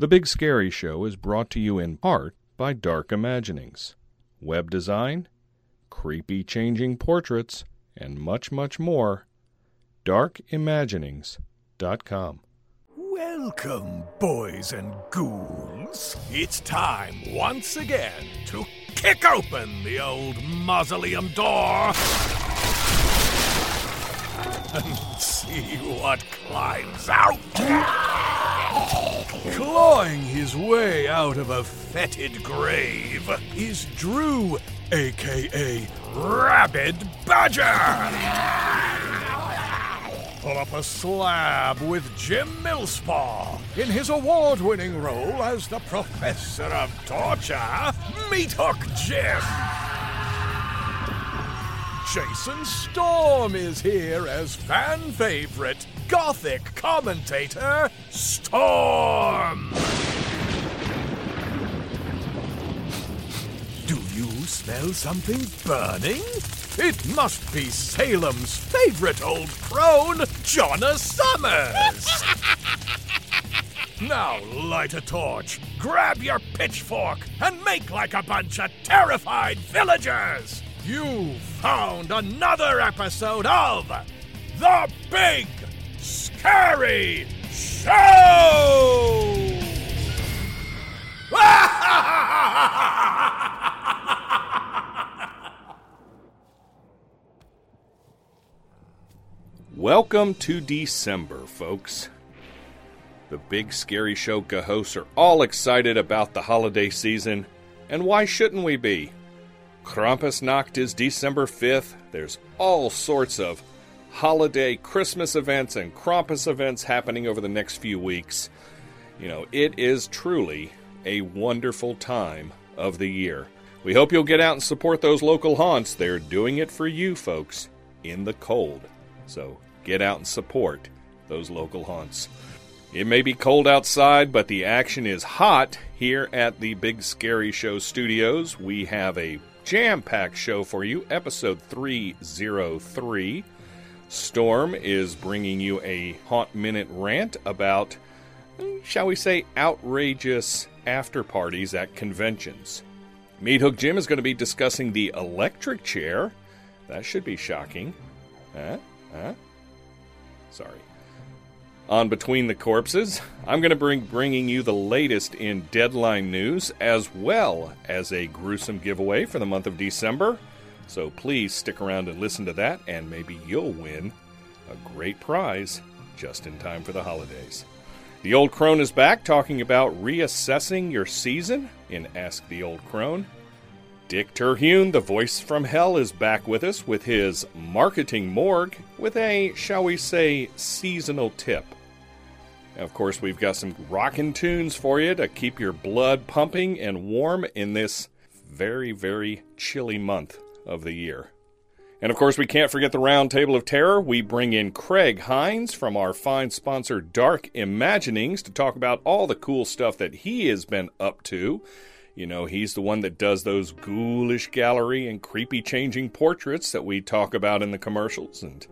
The Big Scary Show is brought to you in part by Dark Imaginings, web design, creepy changing portraits, and much, much more. DarkImaginings.com. Welcome, boys and ghouls. It's time once again to kick open the old mausoleum door and see what climbs out. Clawing his way out of a fetid grave is Drew, aka Rabid Badger. Pull up a slab with Jim Millspaw in his award winning role as the Professor of Torture, Meat Hook Jim. Jason Storm is here as fan favorite Gothic commentator Storm. Do you smell something burning? It must be Salem's favorite old crone, Jonna Summers. now light a torch, grab your pitchfork, and make like a bunch of terrified villagers. You found another episode of The Big Scary Show! Welcome to December, folks. The Big Scary Show hosts are all excited about the holiday season, and why shouldn't we be? Krampusnacht is December 5th. There's all sorts of holiday Christmas events and Krampus events happening over the next few weeks. You know, it is truly a wonderful time of the year. We hope you'll get out and support those local haunts. They're doing it for you, folks, in the cold. So get out and support those local haunts. It may be cold outside, but the action is hot here at the Big Scary Show studios. We have a jam packed show for you, episode 303. Storm is bringing you a Haunt Minute rant about, shall we say, outrageous after parties at conventions. Meat Hook Jim is going to be discussing the electric chair. That should be shocking. Huh? Huh? Sorry. On Between the Corpses, I'm going to bring bringing you the latest in deadline news as well as a gruesome giveaway for the month of December. So please stick around and listen to that, and maybe you'll win a great prize just in time for the holidays. The Old Crone is back talking about reassessing your season in Ask the Old Crone. Dick Terhune, the voice from hell, is back with us with his marketing morgue with a, shall we say, seasonal tip. Of course, we've got some rockin' tunes for you to keep your blood pumping and warm in this very, very chilly month of the year. And of course, we can't forget the Round Table of Terror. We bring in Craig Hines from our fine sponsor Dark Imaginings to talk about all the cool stuff that he has been up to you know, he's the one that does those ghoulish gallery and creepy changing portraits that we talk about in the commercials and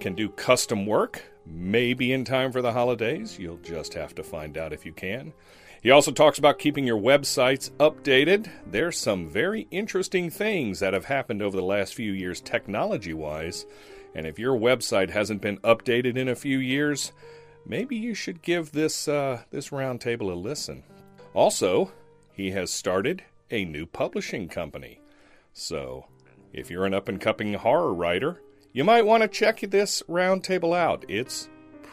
can do custom work, maybe in time for the holidays. You'll just have to find out if you can. He also talks about keeping your websites updated. There's some very interesting things that have happened over the last few years, technology wise. And if your website hasn't been updated in a few years, maybe you should give this uh, this roundtable a listen. Also, he has started a new publishing company. So, if you're an up and coming horror writer, you might want to check this roundtable out. It's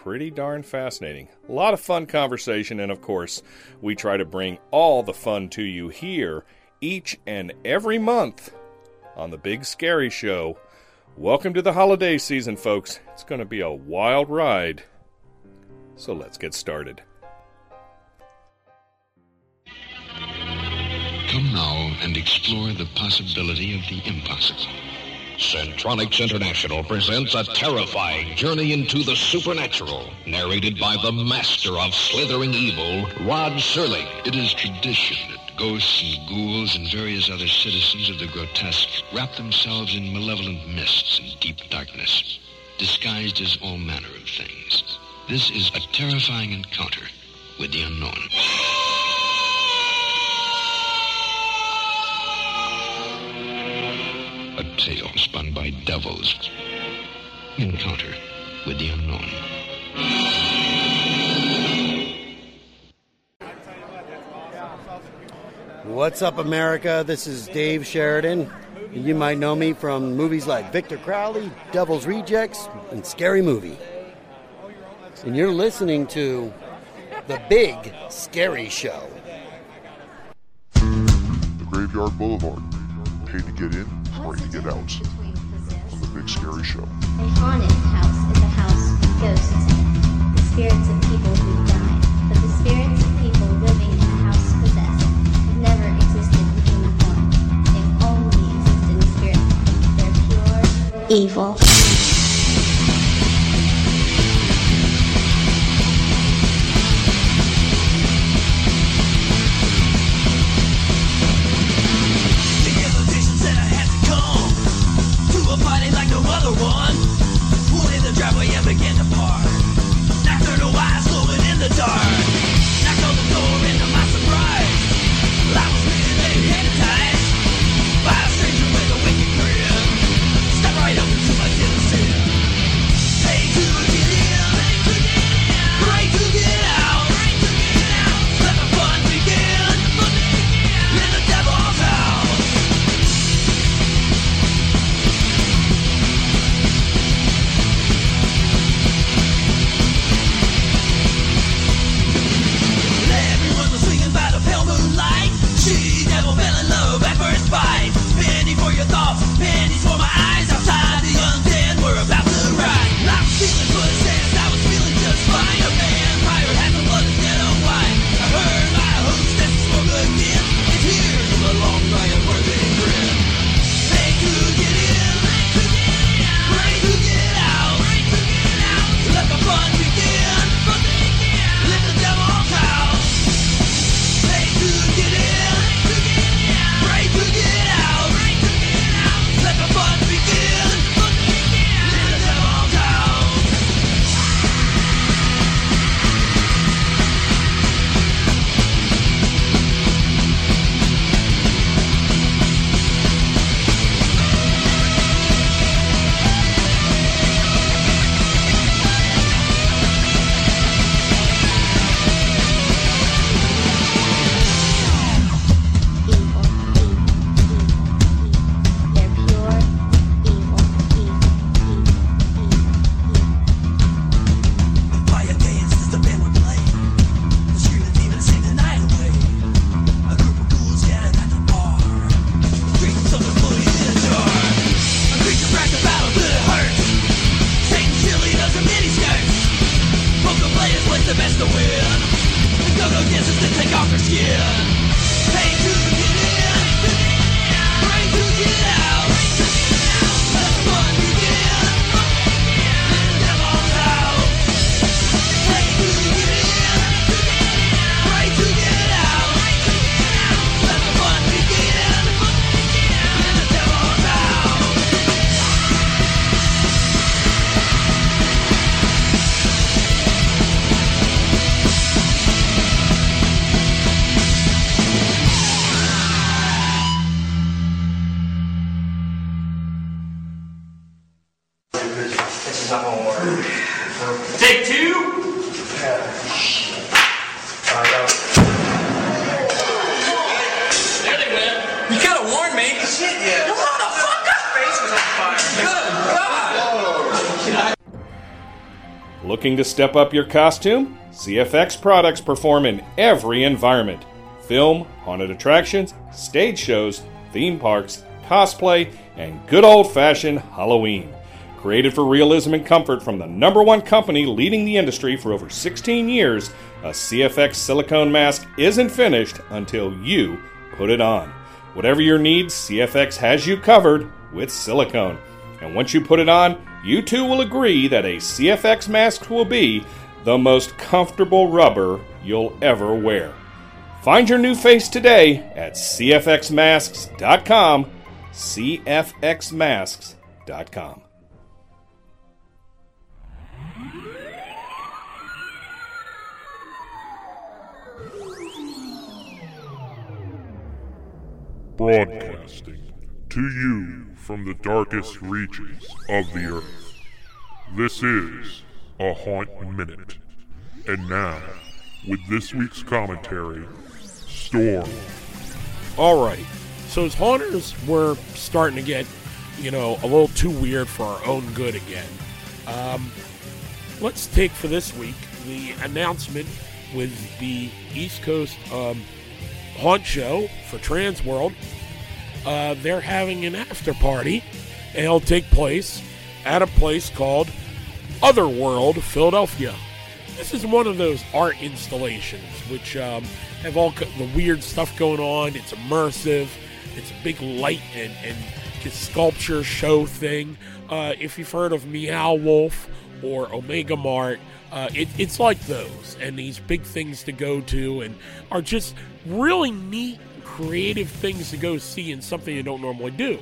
pretty darn fascinating. A lot of fun conversation, and of course, we try to bring all the fun to you here each and every month on the Big Scary Show. Welcome to the holiday season, folks. It's going to be a wild ride. So let's get started. Come now and explore the possibility of the impossible. Centronics International presents a terrifying journey into the supernatural, narrated by the master of slithering evil, Rod Serling. It is tradition that ghosts and ghouls and various other citizens of the grotesque wrap themselves in malevolent mists and deep darkness, disguised as all manner of things. This is a terrifying encounter with the unknown. Tale spun by devils. Encounter with the unknown. What's up, America? This is Dave Sheridan. You might know me from movies like Victor Crowley, Devil's Rejects, and Scary Movie. And you're listening to The Big Scary Show. The Graveyard Boulevard. Pay to get in, pray to get out. On The Big Scary Show. A haunted house is a house with ghosts in it. The spirits of people who died. But the spirits of people living in the house possessed have never existed in human form. They've only existed in spirit form. They're pure evil. Looking to step up your costume? CFX products perform in every environment film, haunted attractions, stage shows, theme parks, cosplay, and good old fashioned Halloween. Created for realism and comfort from the number one company leading the industry for over 16 years, a CFX silicone mask isn't finished until you put it on. Whatever your needs, CFX has you covered with silicone. And once you put it on, you two will agree that a CFX mask will be the most comfortable rubber you'll ever wear. Find your new face today at cfxmasks.com. cfxmasks.com. Broadcasting To you from the darkest reaches of the earth. This is a Haunt Minute. And now, with this week's commentary, Storm. All right. So as haunters, we're starting to get, you know, a little too weird for our own good again. Um, let's take for this week the announcement with the East Coast um, Haunt Show for Transworld. Uh, they're having an after party, and it'll take place at a place called Otherworld, Philadelphia. This is one of those art installations which um, have all the weird stuff going on. It's immersive. It's a big light and, and sculpture show thing. Uh, if you've heard of Meow Wolf or Omega Mart, uh, it, it's like those, and these big things to go to, and are just really neat, creative things to go see, and something you don't normally do.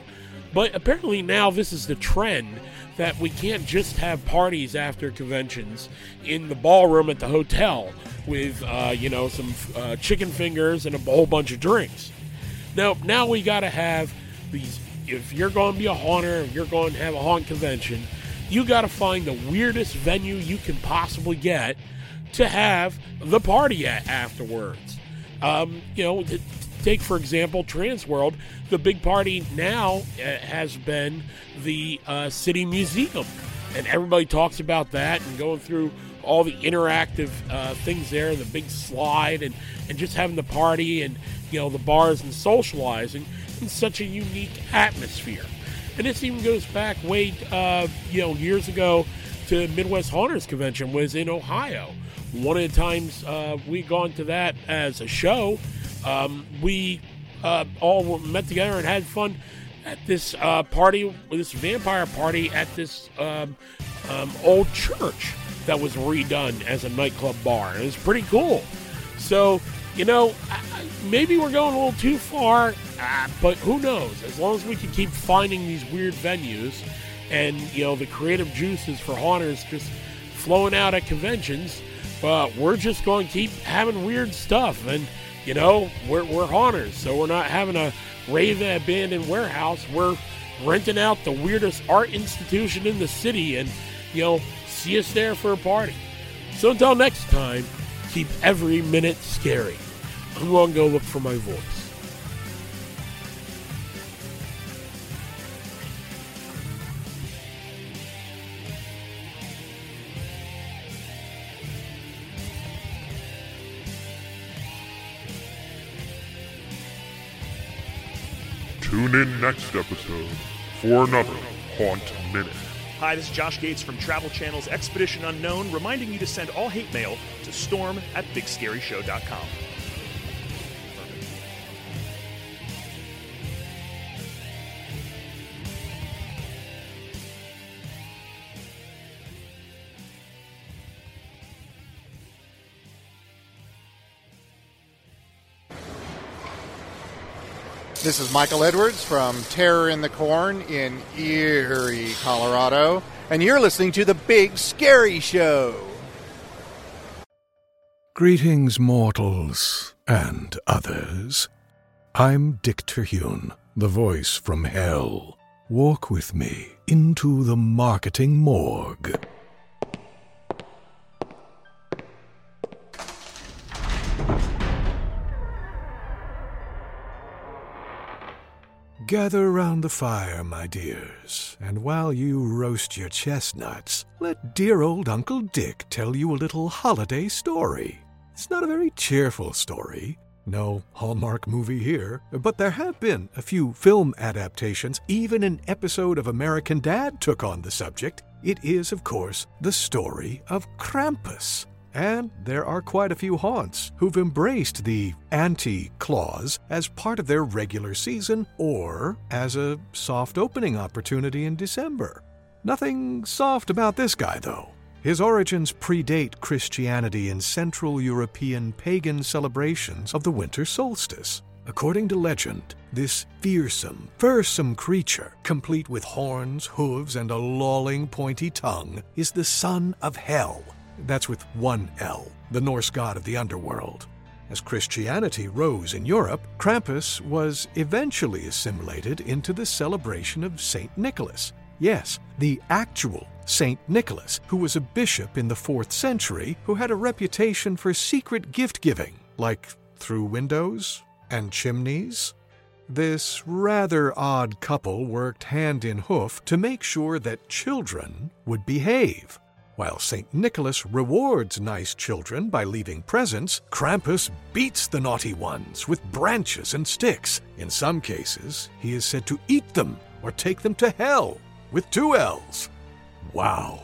But apparently now this is the trend that we can't just have parties after conventions in the ballroom at the hotel with uh, you know some uh, chicken fingers and a whole bunch of drinks. Now, now we got to have these. If you're going to be a haunter, if you're going to have a haunt convention, you got to find the weirdest venue you can possibly get to have the party at afterwards. Um, you know, take for example Transworld. The big party now uh, has been the uh, City Museum, and everybody talks about that and going through all the interactive uh, things there, the big slide, and and just having the party and you know the bars and socializing in such a unique atmosphere. And this even goes back way, uh, you know, years ago to Midwest Haunters Convention was in Ohio. One of the times uh, we gone to that as a show, um, we uh, all met together and had fun at this uh, party, this vampire party at this um, um, old church that was redone as a nightclub bar. It was pretty cool. So, you know, maybe we're going a little too far, uh, but who knows? As long as we can keep finding these weird venues and, you know, the creative juices for haunters just flowing out at conventions, but we're just going to keep having weird stuff. And, you know, we're, we're haunters, so we're not having a rave and abandoned warehouse. We're renting out the weirdest art institution in the city and, you know, see us there for a party. So until next time, keep every minute scary. I'm going to go look for my voice. Tune in next episode for another Haunt Minute. Hi, this is Josh Gates from Travel Channel's Expedition Unknown, reminding you to send all hate mail to storm at bigscaryshow.com. This is Michael Edwards from Terror in the Corn in Erie, Colorado, and you're listening to The Big Scary Show. Greetings, mortals and others. I'm Dick Terhune, the voice from hell. Walk with me into the marketing morgue. Gather round the fire, my dears, and while you roast your chestnuts, let dear old Uncle Dick tell you a little holiday story. It's not a very cheerful story. No Hallmark movie here, but there have been a few film adaptations. Even an episode of American Dad took on the subject. It is, of course, the story of Krampus. And there are quite a few haunts who've embraced the anti clause as part of their regular season or as a soft opening opportunity in December. Nothing soft about this guy, though. His origins predate Christianity in Central European pagan celebrations of the winter solstice. According to legend, this fearsome, fearsome creature, complete with horns, hooves, and a lolling, pointy tongue, is the son of Hel. That's with one L, the Norse god of the underworld. As Christianity rose in Europe, Krampus was eventually assimilated into the celebration of St. Nicholas. Yes, the actual St. Nicholas, who was a bishop in the 4th century who had a reputation for secret gift giving, like through windows and chimneys. This rather odd couple worked hand in hoof to make sure that children would behave. While St. Nicholas rewards nice children by leaving presents, Krampus beats the naughty ones with branches and sticks. In some cases, he is said to eat them or take them to hell with two L's. Wow.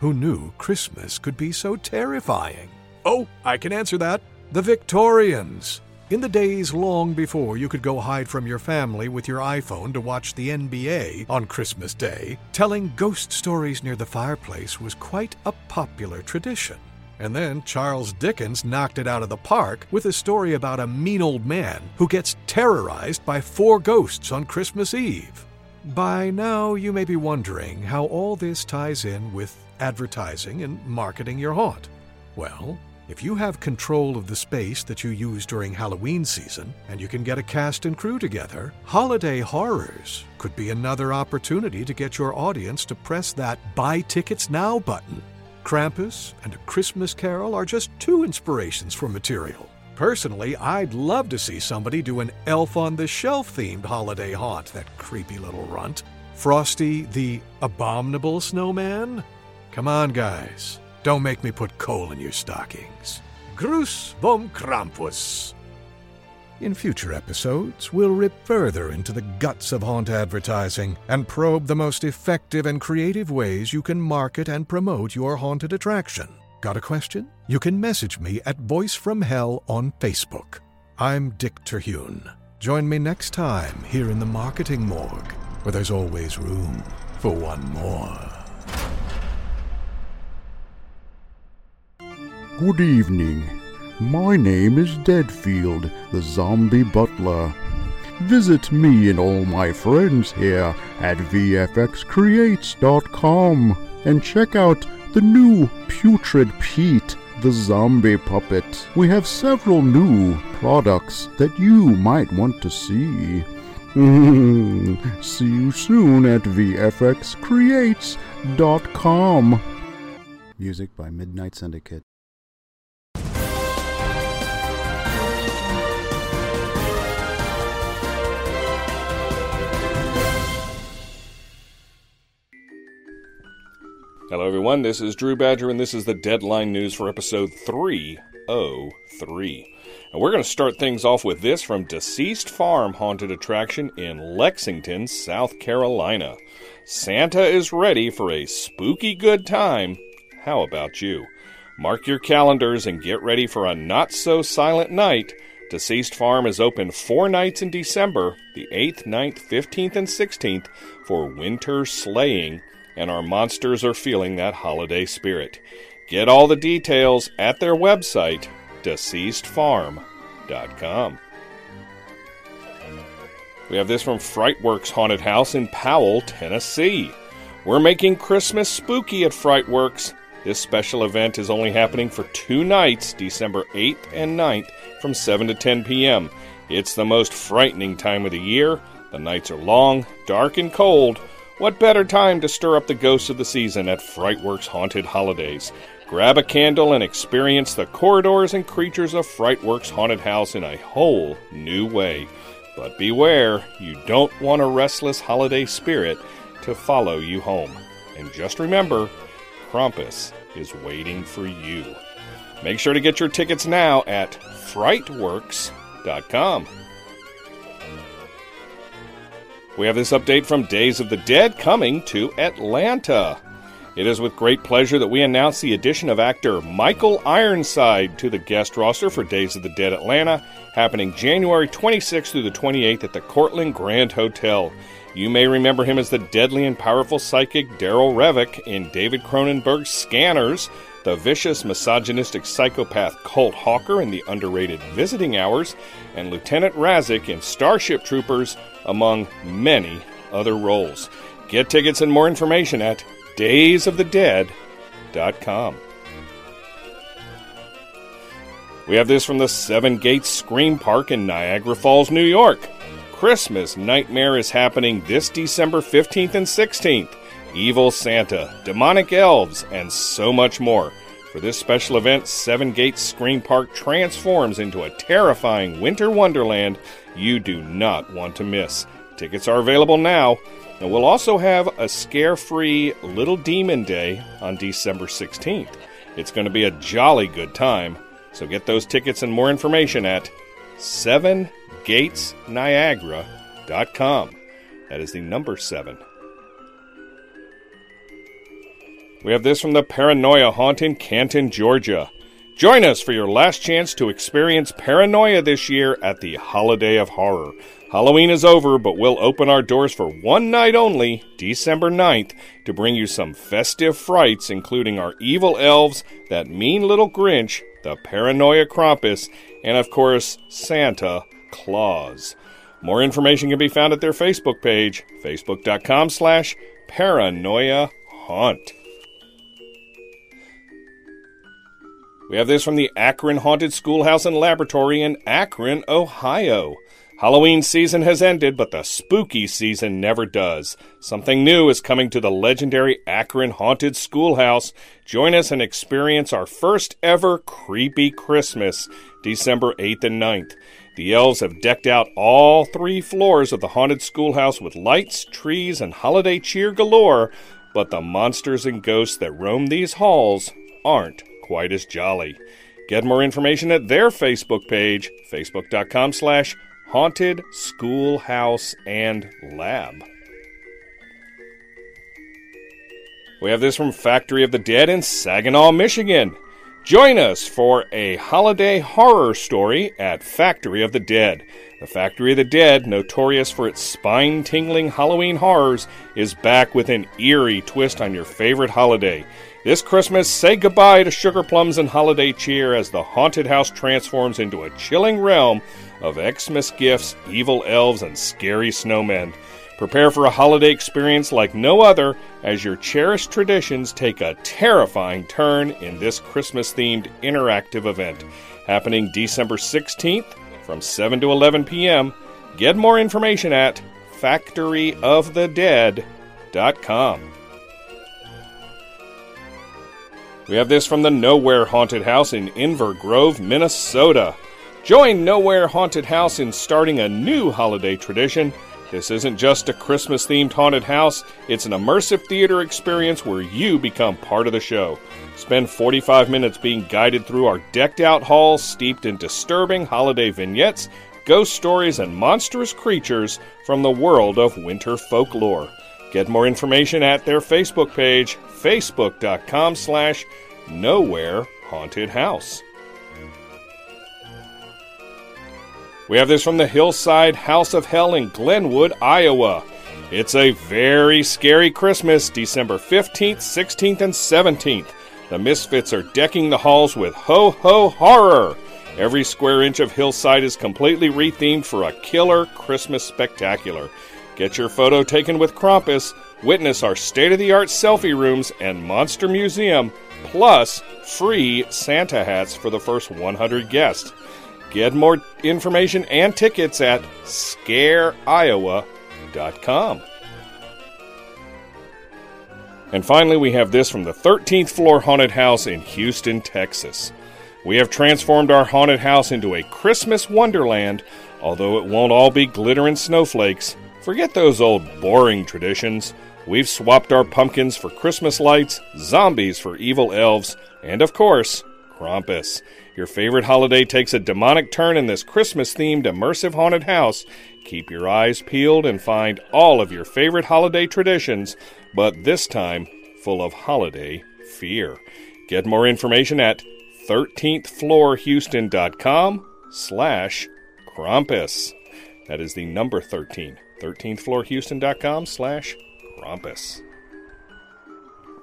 Who knew Christmas could be so terrifying? Oh, I can answer that. The Victorians. In the days long before you could go hide from your family with your iPhone to watch the NBA on Christmas Day, telling ghost stories near the fireplace was quite a popular tradition. And then Charles Dickens knocked it out of the park with a story about a mean old man who gets terrorized by four ghosts on Christmas Eve. By now, you may be wondering how all this ties in with advertising and marketing your haunt. Well, if you have control of the space that you use during Halloween season and you can get a cast and crew together, Holiday Horrors could be another opportunity to get your audience to press that Buy Tickets Now button. Krampus and A Christmas Carol are just two inspirations for material. Personally, I'd love to see somebody do an Elf on the Shelf themed holiday haunt, that creepy little runt. Frosty the Abominable Snowman? Come on, guys. Don't make me put coal in your stockings. Gruß vom Krampus. In future episodes, we'll rip further into the guts of haunt advertising and probe the most effective and creative ways you can market and promote your haunted attraction. Got a question? You can message me at Voice from Hell on Facebook. I'm Dick Terhune. Join me next time here in the Marketing Morgue, where there's always room for one more. Good evening. My name is Deadfield, the zombie butler. Visit me and all my friends here at VFXCreates.com and check out the new Putrid Pete, the zombie puppet. We have several new products that you might want to see. see you soon at VFXCreates.com. Music by Midnight Syndicate. Hello, everyone. This is Drew Badger, and this is the Deadline News for episode 303. And we're going to start things off with this from Deceased Farm Haunted Attraction in Lexington, South Carolina. Santa is ready for a spooky good time. How about you? Mark your calendars and get ready for a not so silent night. Deceased Farm is open four nights in December the 8th, 9th, 15th, and 16th for winter sleighing and our monsters are feeling that holiday spirit. Get all the details at their website, deceasedfarm.com. We have this from Frightworks Haunted House in Powell, Tennessee. We're making Christmas spooky at Frightworks. This special event is only happening for two nights, December 8th and 9th, from 7 to 10 p.m. It's the most frightening time of the year. The nights are long, dark, and cold. What better time to stir up the ghosts of the season at Frightworks Haunted Holidays? Grab a candle and experience the corridors and creatures of Frightworks Haunted House in a whole new way. But beware, you don't want a restless holiday spirit to follow you home. And just remember, Krampus is waiting for you. Make sure to get your tickets now at frightworks.com. We have this update from Days of the Dead coming to Atlanta. It is with great pleasure that we announce the addition of actor Michael Ironside to the guest roster for Days of the Dead Atlanta, happening January 26th through the 28th at the Courtland Grand Hotel. You may remember him as the deadly and powerful psychic Darryl Revok in David Cronenberg's Scanners, the vicious, misogynistic psychopath Colt Hawker in the underrated Visiting Hours, and Lieutenant Rasczak in Starship Troopers, among many other roles. Get tickets and more information at daysofthedead.com. We have this from the Seven Gates Scream Park in Niagara Falls, New York. Christmas Nightmare is happening this December 15th and 16th. Evil Santa, demonic elves, and so much more. For this special event, Seven Gates Scream Park transforms into a terrifying winter wonderland you do not want to miss. Tickets are available now, and we'll also have a scare free Little Demon Day on December 16th. It's going to be a jolly good time, so get those tickets and more information at 7gatesniagara.com. That is the number 7. We have this from the Paranoia Haunt in Canton, Georgia. Join us for your last chance to experience paranoia this year at the Holiday of Horror. Halloween is over, but we'll open our doors for one night only, December 9th, to bring you some festive frights, including our evil elves, that mean little Grinch, the Paranoia Krampus, and of course, Santa Claus. More information can be found at their Facebook page, facebook.com slash paranoia haunt. We have this from the Akron Haunted Schoolhouse and Laboratory in Akron, Ohio. Halloween season has ended, but the spooky season never does. Something new is coming to the legendary Akron Haunted Schoolhouse. Join us and experience our first ever creepy Christmas, December 8th and 9th. The elves have decked out all three floors of the haunted schoolhouse with lights, trees, and holiday cheer galore, but the monsters and ghosts that roam these halls aren't quite as jolly. Get more information at their Facebook page, facebook.com slash haunted schoolhouse and lab. We have this from Factory of the Dead in Saginaw, Michigan. Join us for a holiday horror story at Factory of the Dead. The Factory of the Dead, notorious for its spine tingling Halloween horrors, is back with an eerie twist on your favorite holiday. This Christmas, say goodbye to sugar plums and holiday cheer as the haunted house transforms into a chilling realm of Xmas gifts, evil elves, and scary snowmen. Prepare for a holiday experience like no other as your cherished traditions take a terrifying turn in this Christmas themed interactive event. Happening December 16th from 7 to 11 p.m. Get more information at factoryofthedead.com. We have this from the Nowhere Haunted House in Inver Grove, Minnesota. Join Nowhere Haunted House in starting a new holiday tradition. This isn't just a Christmas themed haunted house, it's an immersive theater experience where you become part of the show. Spend 45 minutes being guided through our decked out halls steeped in disturbing holiday vignettes, ghost stories, and monstrous creatures from the world of winter folklore. Get more information at their Facebook page, facebook.com slash nowhere haunted house. We have this from the Hillside House of Hell in Glenwood, Iowa. It's a very scary Christmas, December 15th, 16th, and 17th. The Misfits are decking the halls with ho ho horror. Every square inch of Hillside is completely rethemed for a killer Christmas spectacular. Get your photo taken with Krampus, witness our state of the art selfie rooms and monster museum, plus free Santa hats for the first 100 guests. Get more information and tickets at scareiowa.com. And finally, we have this from the 13th floor haunted house in Houston, Texas. We have transformed our haunted house into a Christmas wonderland, although it won't all be glitter and snowflakes. Forget those old boring traditions. We've swapped our pumpkins for Christmas lights, zombies for evil elves, and of course, Krampus. Your favorite holiday takes a demonic turn in this Christmas themed immersive haunted house. Keep your eyes peeled and find all of your favorite holiday traditions, but this time full of holiday fear. Get more information at 13thfloorhouston.com slash Krampus. That is the number 13. 13thfloorhouston.com slash Krampus.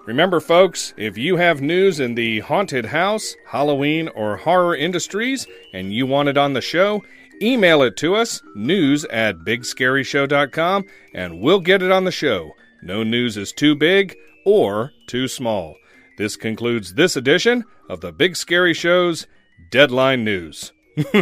Remember, folks, if you have news in the haunted house, Halloween, or horror industries and you want it on the show, email it to us, news at bigscaryshow.com, and we'll get it on the show. No news is too big or too small. This concludes this edition of the Big Scary Show's Deadline News.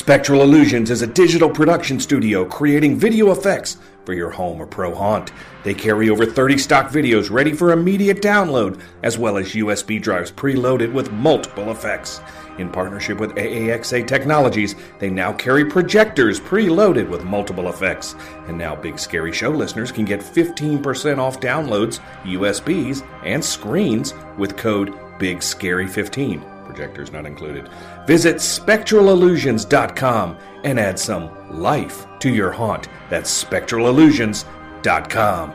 Spectral Illusions is a digital production studio creating video effects for your home or pro haunt. They carry over 30 stock videos ready for immediate download, as well as USB drives preloaded with multiple effects. In partnership with AAXA Technologies, they now carry projectors preloaded with multiple effects. And now Big Scary Show listeners can get 15% off downloads, USBs, and screens with code BIGSCARY15 projectors not included. Visit spectralillusions.com and add some life to your haunt. That's spectralillusions.com.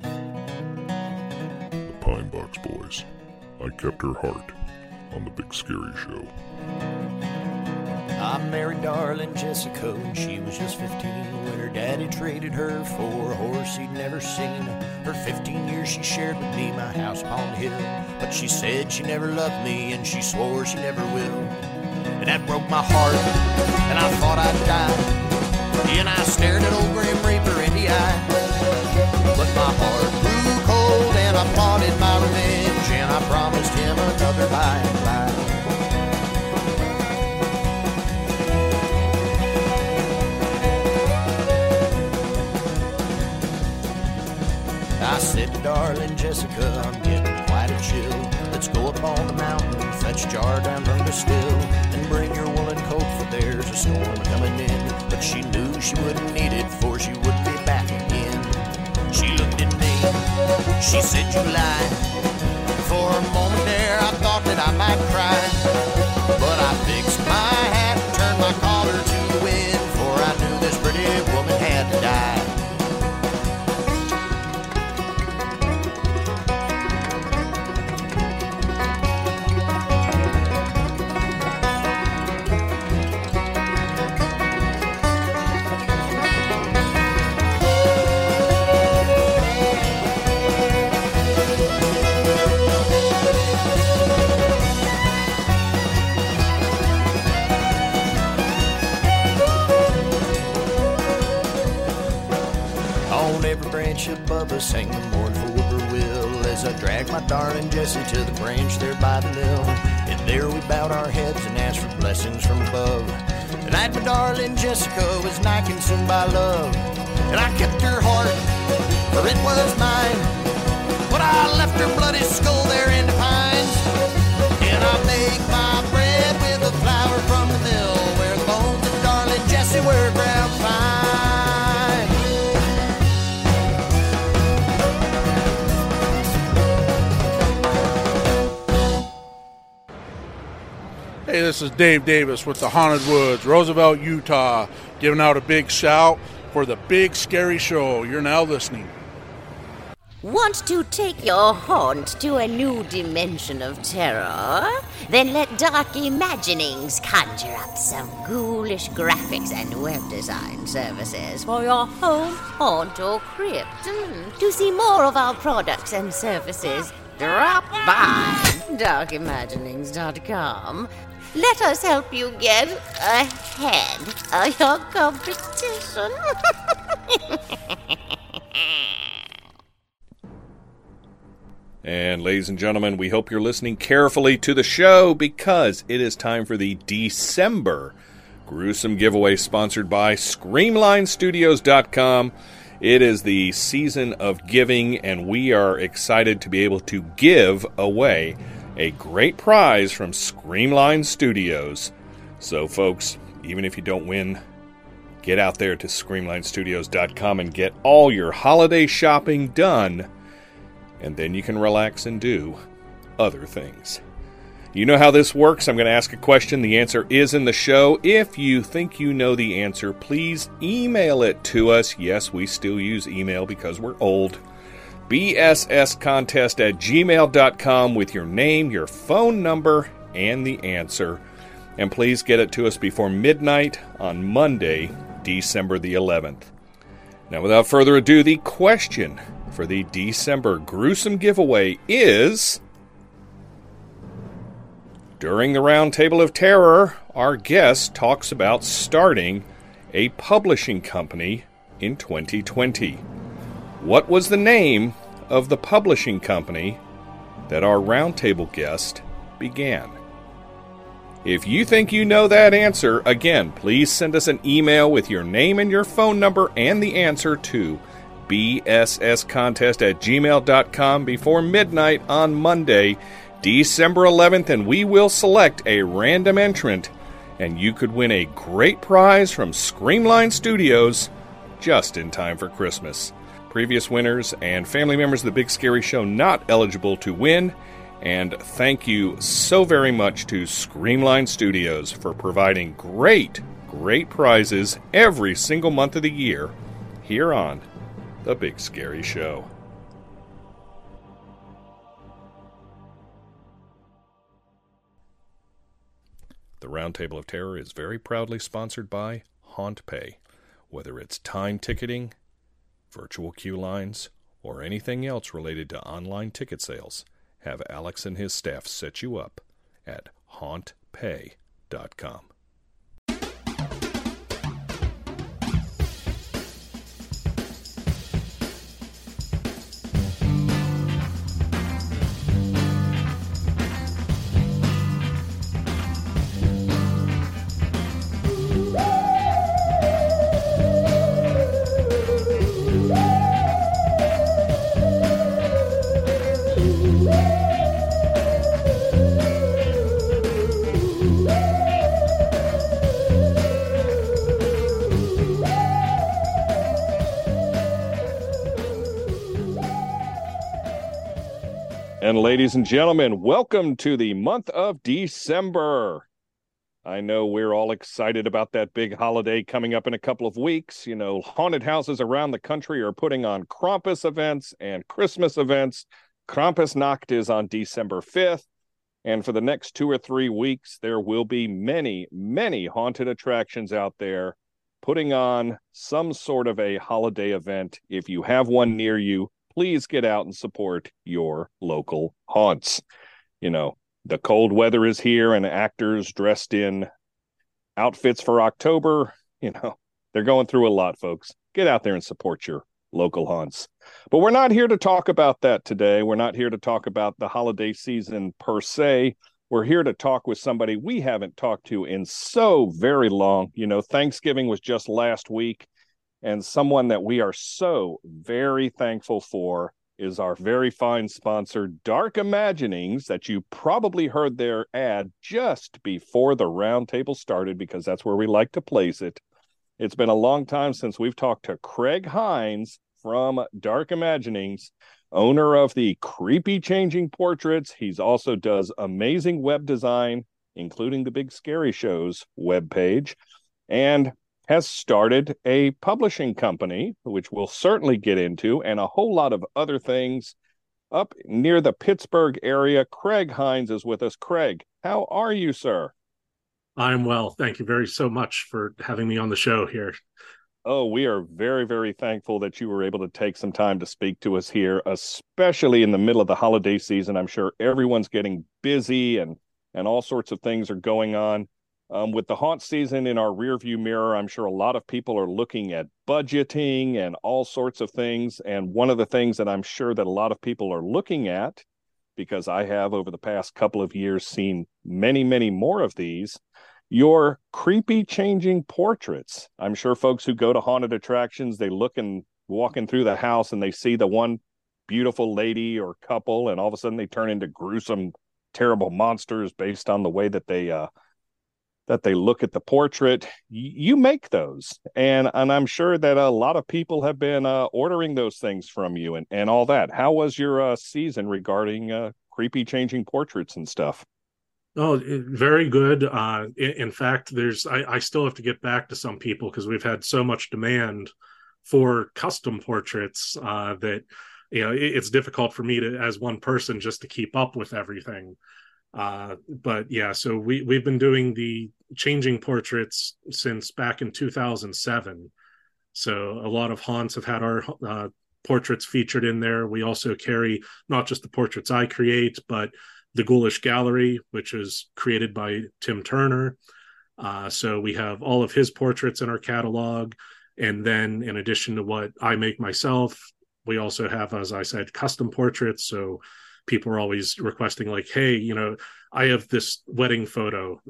The Pine Box Boys. I kept her heart on the Big Scary Show. I married darling Jessica when she was just 15 when her daddy traded her for a horse he'd never seen. Her 15 years she shared with me my house upon the hill, but she said she never loved me and she swore she never will. And that broke my heart, and I thought I'd die. And I stared at old Grim Reaper in the eye. But my heart grew cold and I plotted my revenge, and I promised him another by said to darling Jessica, I'm getting quite a chill. Let's go up on the mountain, fetch jar down from the still, and bring your woolen coat, for there's a storm coming in. But she knew she wouldn't need it, for she would be back again. She looked at me, she said, You lie. For a moment there, I thought that I might cry. Us hang the mournful whippoorwill as I dragged my darling Jessie to the branch there by the mill. And there we bowed our heads and asked for blessings from above. I, my darling Jessica, was nigh consumed by love. And I kept her heart, for it was mine. But I left her bloody skull there in the pines. And I make my bread Hey, this is Dave Davis with the Haunted Woods, Roosevelt, Utah, giving out a big shout for the Big Scary Show. You're now listening. Want to take your haunt to a new dimension of terror? Then let Dark Imaginings conjure up some ghoulish graphics and web design services for your home, haunt, or crypt. Mm. To see more of our products and services, drop by darkimaginings.com. Let us help you get ahead of your competition. And, ladies and gentlemen, we hope you're listening carefully to the show because it is time for the December gruesome giveaway sponsored by ScreamlineStudios.com. It is the season of giving, and we are excited to be able to give away a great prize from Screamline Studios. So, folks, even if you don't win, get out there to ScreamlineStudios.com and get all your holiday shopping done and then you can relax and do other things. You know how this works. I'm going to ask a question. The answer is in the show. If you think you know the answer, please email it to us. Yes, we still use email because we're old. BSScontest at gmail.com with your name, your phone number, and the answer. And please get it to us before midnight on Monday, December the 11th. Now, without further ado, the question for the December gruesome giveaway is During the Roundtable of Terror, our guest talks about starting a publishing company in 2020. What was the name of the publishing company that our roundtable guest began? If you think you know that answer, again, please send us an email with your name and your phone number and the answer to bsscontest at gmail.com before midnight on Monday, December 11th, and we will select a random entrant, and you could win a great prize from Screamline Studios just in time for Christmas. Previous winners and family members of the Big Scary Show not eligible to win. And thank you so very much to Screamline Studios for providing great, great prizes every single month of the year here on The Big Scary Show. The Roundtable of Terror is very proudly sponsored by HauntPay. Whether it's time ticketing, virtual queue lines, or anything else related to online ticket sales, have Alex and his staff set you up at hauntpay.com. And ladies and gentlemen, welcome to the month of December. I know we're all excited about that big holiday coming up in a couple of weeks. You know, haunted houses around the country are putting on Krampus events and Christmas events. Krampusnacht is on December 5th. And for the next two or three weeks, there will be many, many haunted attractions out there putting on some sort of a holiday event. If you have one near you, please get out and support your local haunts. You know, the cold weather is here and actors dressed in outfits for October, you know, they're going through a lot, folks. Get out there and support your local haunts. But we're not here to talk about that today. We're not here to talk about the holiday season per se. We're here to talk with somebody we haven't talked to in so very long. You know, Thanksgiving was just last week and someone that we are so very thankful for is our very fine sponsor, Dark Imaginings, that you probably heard their ad just before the roundtable started because that's where we like to place it. It's been a long time since we've talked to Craig Hines from Dark Imaginings, owner of the Creepy Changing Portraits. He's also does amazing web design, including the Big Scary Shows webpage. And has started a publishing company, which we'll certainly get into, and a whole lot of other things up near the Pittsburgh area. Craig Hines is with us. Craig, how are you, sir? I'm well. Thank you very so much for having me on the show here. Oh, we are very, very thankful that you were able to take some time to speak to us here, especially in the middle of the holiday season. I'm sure everyone's getting busy and and all sorts of things are going on. Um, with the haunt season in our rearview mirror, I'm sure a lot of people are looking at budgeting and all sorts of things. And one of the things that I'm sure that a lot of people are looking at, because I have over the past couple of years seen many, many more of these, your creepy changing portraits. I'm sure folks who go to haunted attractions, they look and walking through the house and they see the one beautiful lady or couple, and all of a sudden they turn into gruesome, terrible monsters based on the way that they uh, that they look at the portrait you make those. And and i'm sure that a lot of people have been uh, ordering those things from you and and all that. How was your uh, season regarding uh, creepy changing portraits and stuff? Oh very good. Uh, in, fact there's I, I still have to get back to some people because we've had so much demand for custom portraits uh, that you know it, it's difficult for me to as one person just to keep up with everything uh, but yeah, so we we've been doing the changing portraits since back in 2007. So a lot of haunts have had our uh, portraits featured in there. We also carry not just the portraits I create, but the Ghoulish Gallery, which is created by Tim Turner. Uh, so we have all of his portraits in our catalog. And then, in addition to what I make myself, we also have, as I said, custom portraits. So people are always requesting, like, hey, you know, I have this wedding photo.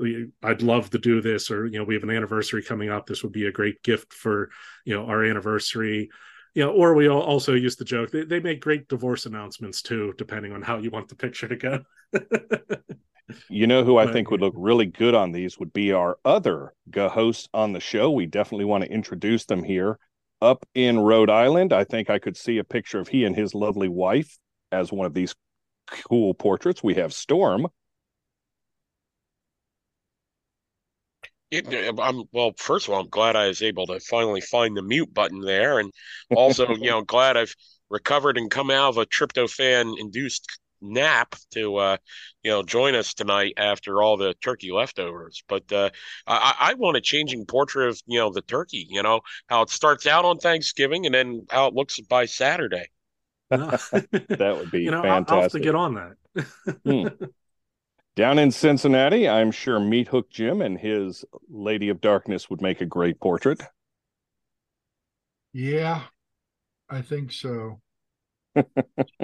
I'd love to do this, or you know, we have an anniversary coming up. This would be a great gift for you know our anniversary. You know, or we also use the joke. They, they make great divorce announcements too, depending on how you want the picture to go. You know who I think would look really good on these would be our other host on the show. We definitely want to introduce them here. Up in Rhode Island, I think I could see a picture of he and his lovely wife as one of these cool portraits. We have Storm. It, I'm well. First of all, I'm glad I was able to finally find the mute button there, and also, you know, glad I've recovered and come out of a tryptophan induced nap to uh, you know join us tonight after all the turkey leftovers. But uh, I, I want a changing portrait of you know the turkey. You know how it starts out on Thanksgiving and then how it looks by Saturday. that would be you know, fantastic. I'll have to get on that. Hmm. Down in Cincinnati, I'm sure Meathook Jim and his Lady of Darkness would make a great portrait. Yeah, I think so.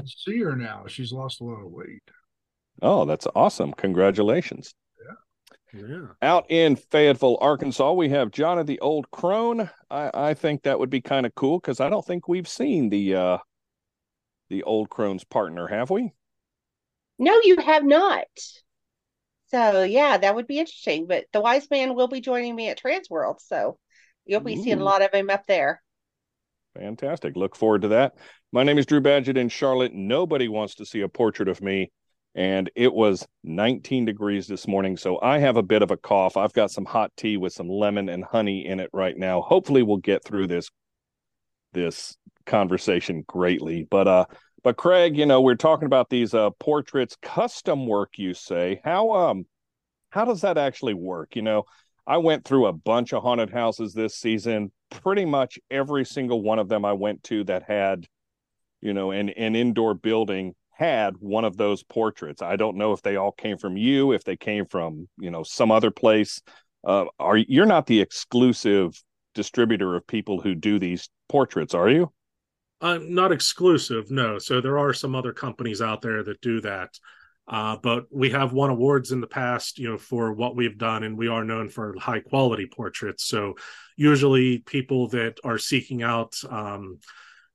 see her now. She's lost a lot of weight. Oh, that's awesome. Congratulations. Yeah. Out in Fayetteville, Arkansas, we have John of the Old Crone. I, I think that would be kind of cool because I don't think we've seen the uh the Old Crone's partner, have we? No, you have not. So yeah, that would be interesting. But the wise man will be joining me at Transworld, so you'll be seeing a lot of him up there. Fantastic. Look forward to that. My name is Drew Badgett in Charlotte. Nobody wants to see a portrait of me. And it was 19 degrees this morning. So I have a bit of a cough. I've got some hot tea with some lemon and honey in it right now. Hopefully we'll get through this this conversation greatly. But uh but Craig, you know, we're talking about these uh portraits, custom work, you say. How um how does that actually work? You know, I went through a bunch of haunted houses this season. Pretty much every single one of them I went to that had, you know, an, an indoor building had one of those portraits. I don't know if they all came from you, if they came from, you know, some other place. Uh, are you're not the exclusive distributor of people who do these portraits, are you? Uh, not exclusive, no. So there are some other companies out there that do that. Uh, but we have won awards in the past, you know, for what we've done, and we are known for high quality portraits. So usually people that are seeking out um,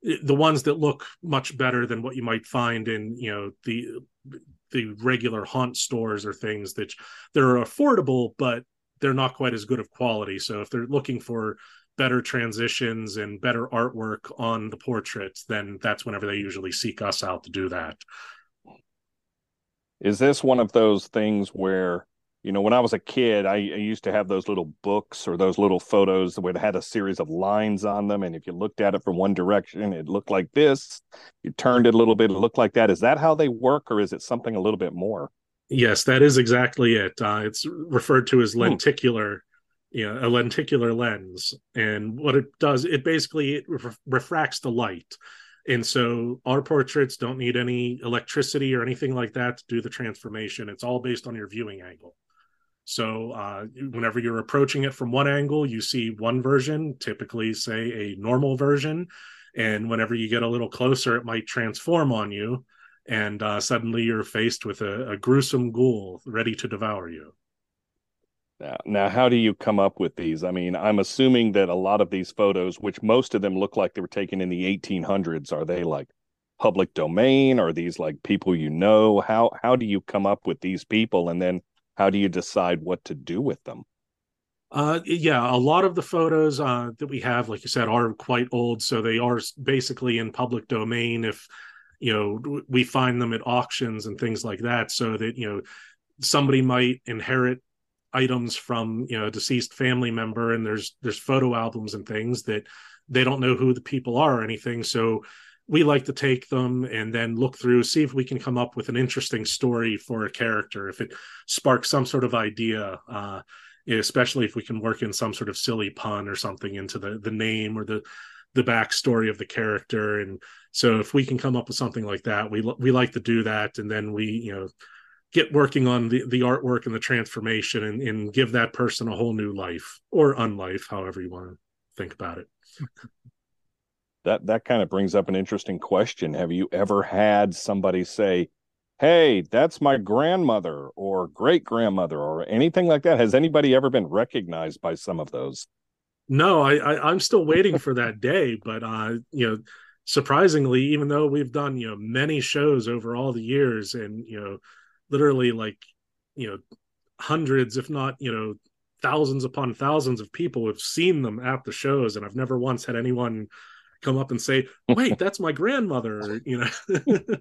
the ones that look much better than what you might find in, you know, the the regular haunt stores or things that they're affordable, but they're not quite as good of quality. So if they're looking for better transitions and better artwork on the portraits, then that's whenever they usually seek us out to do that. Is this one of those things where, you know, when I was a kid, I, I used to have those little books or those little photos that had a series of lines on them. And if you looked at it from one direction, it looked like this. You turned it a little bit, it looked like that. Is that how they work, or is it something a little bit more? Yes, that is exactly it. Uh, it's referred to as lenticular, you know, a lenticular lens. And what it does, it basically it ref- refracts the light. And so our portraits don't need any electricity or anything like that to do the transformation. It's all based on your viewing angle. So uh, whenever you're approaching it from one angle, you see one version, typically say a normal version. And whenever you get a little closer, it might transform on you. And uh, suddenly you're faced with a, a gruesome ghoul ready to devour you. Now, now, how do you come up with these? I mean, I'm assuming that a lot of these photos, which most of them look like they were taken in the 1800s, are they like public domain? Are these like people you know? How how do you come up with these people, and then how do you decide what to do with them? Uh, yeah, a lot of the photos uh, that we have, like you said, are quite old, so they are basically in public domain. If you know, we find them at auctions and things like that, so that you know somebody might inherit items from you know a deceased family member, and there's there's photo albums and things that they don't know who the people are or anything. So we like to take them and then look through, see if we can come up with an interesting story for a character. If it sparks some sort of idea. Uh, especially if we can work in some sort of silly pun or something into the the name or the the backstory of the character and so if we can come up with something like that we we like to do that and then we you know get working on the the artwork and the transformation and, and give that person a whole new life or unlife however you want to think about it that that kind of brings up an interesting question. Have you ever had somebody say, "Hey, that's my grandmother or great grandmother or anything like that"? Has anybody ever been recognized by some of those? No, I, I I'm still waiting for that day, but uh, you know, surprisingly, even though we've done you know many shows over all the years, and you know, literally like you know hundreds, if not you know thousands upon thousands of people have seen them at the shows, and I've never once had anyone come up and say, "Wait, that's my grandmother," you know.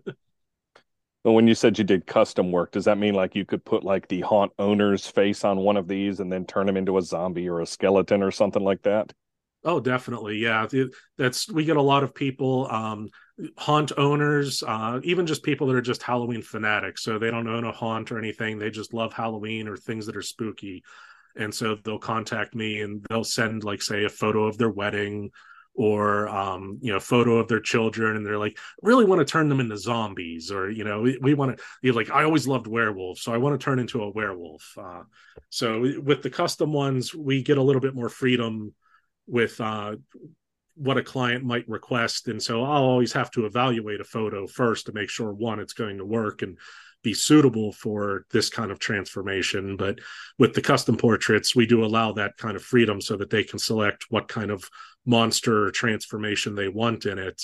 But when you said you did custom work, does that mean like you could put like the haunt owner's face on one of these and then turn him into a zombie or a skeleton or something like that? Oh, definitely. Yeah. That's we get a lot of people, um, haunt owners, uh, even just people that are just Halloween fanatics. So they don't own a haunt or anything. They just love Halloween or things that are spooky. And so they'll contact me and they'll send like say a photo of their wedding or um, you know, photo of their children, and they're like, really want to turn them into zombies, or you know, we, we want to like, I always loved werewolves, so I want to turn into a werewolf. Uh, so with the custom ones, we get a little bit more freedom with uh, what a client might request, and so I'll always have to evaluate a photo first to make sure one, it's going to work, and be suitable for this kind of transformation. But with the custom portraits, we do allow that kind of freedom so that they can select what kind of monster transformation they want in it.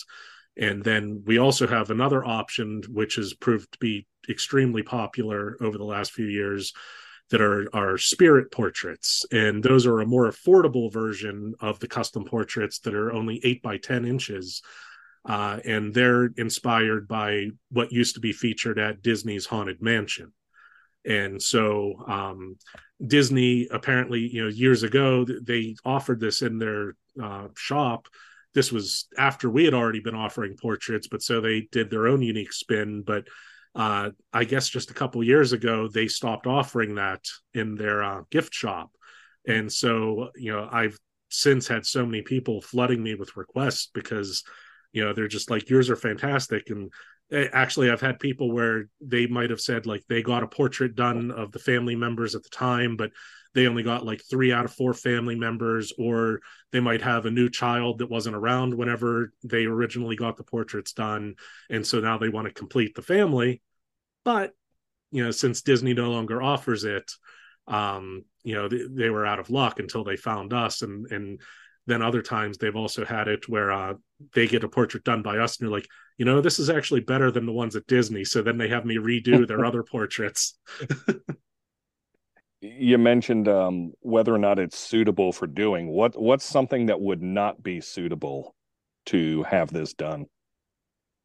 And then we also have another option, which has proved to be extremely popular over the last few years, that are, are spirit portraits. And those are a more affordable version of the custom portraits that are only 8 by 10 inches. Uh, and they're inspired by what used to be featured at Disney's Haunted Mansion. And so um, Disney apparently, you know, years ago they offered this in their uh, shop. This was after we had already been offering portraits, but so they did their own unique spin. But uh, I guess just a couple years ago they stopped offering that in their uh, gift shop, and so you know I've since had so many people flooding me with requests because you know they're just like yours are fantastic and actually i've had people where they might have said like they got a portrait done of the family members at the time but they only got like three out of four family members, or they might have a new child that wasn't around whenever they originally got the portraits done. And so now they want to complete the family. But, you know, since Disney no longer offers it, um, you know, they, they were out of luck until they found us. And, and, then other times they've also had it where uh, they get a portrait done by us and they're like, you know, this is actually better than the ones at Disney. So then they have me redo their other portraits. you mentioned um, whether or not it's suitable for doing. What what's something that would not be suitable to have this done?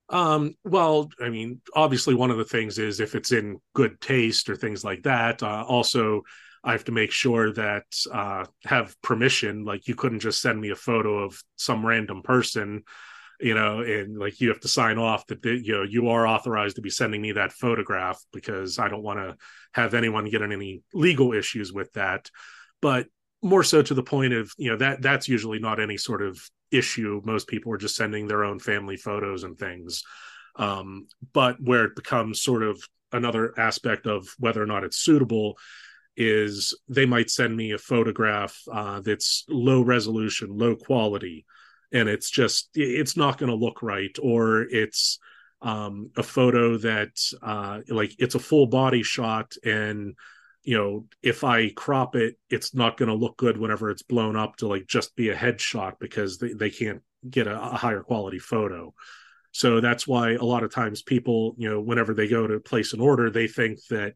Um, well, I mean, obviously, one of the things is if it's in good taste or things like that. Uh, also, I have to make sure that uh, have permission. Like, you couldn't just send me a photo of some random person you know, and like you have to sign off that you know you are authorized to be sending me that photograph because I don't want to have anyone get in any legal issues with that. But more so to the point of you know that that's usually not any sort of issue. Most people are just sending their own family photos and things. Um, but where it becomes sort of another aspect of whether or not it's suitable is they might send me a photograph uh, that's low resolution, low quality and it's just it's not going to look right or it's um, a photo that uh, like it's a full body shot and you know if i crop it it's not going to look good whenever it's blown up to like just be a headshot because they, they can't get a, a higher quality photo. So that's why a lot of times people you know whenever they go to place an order they think that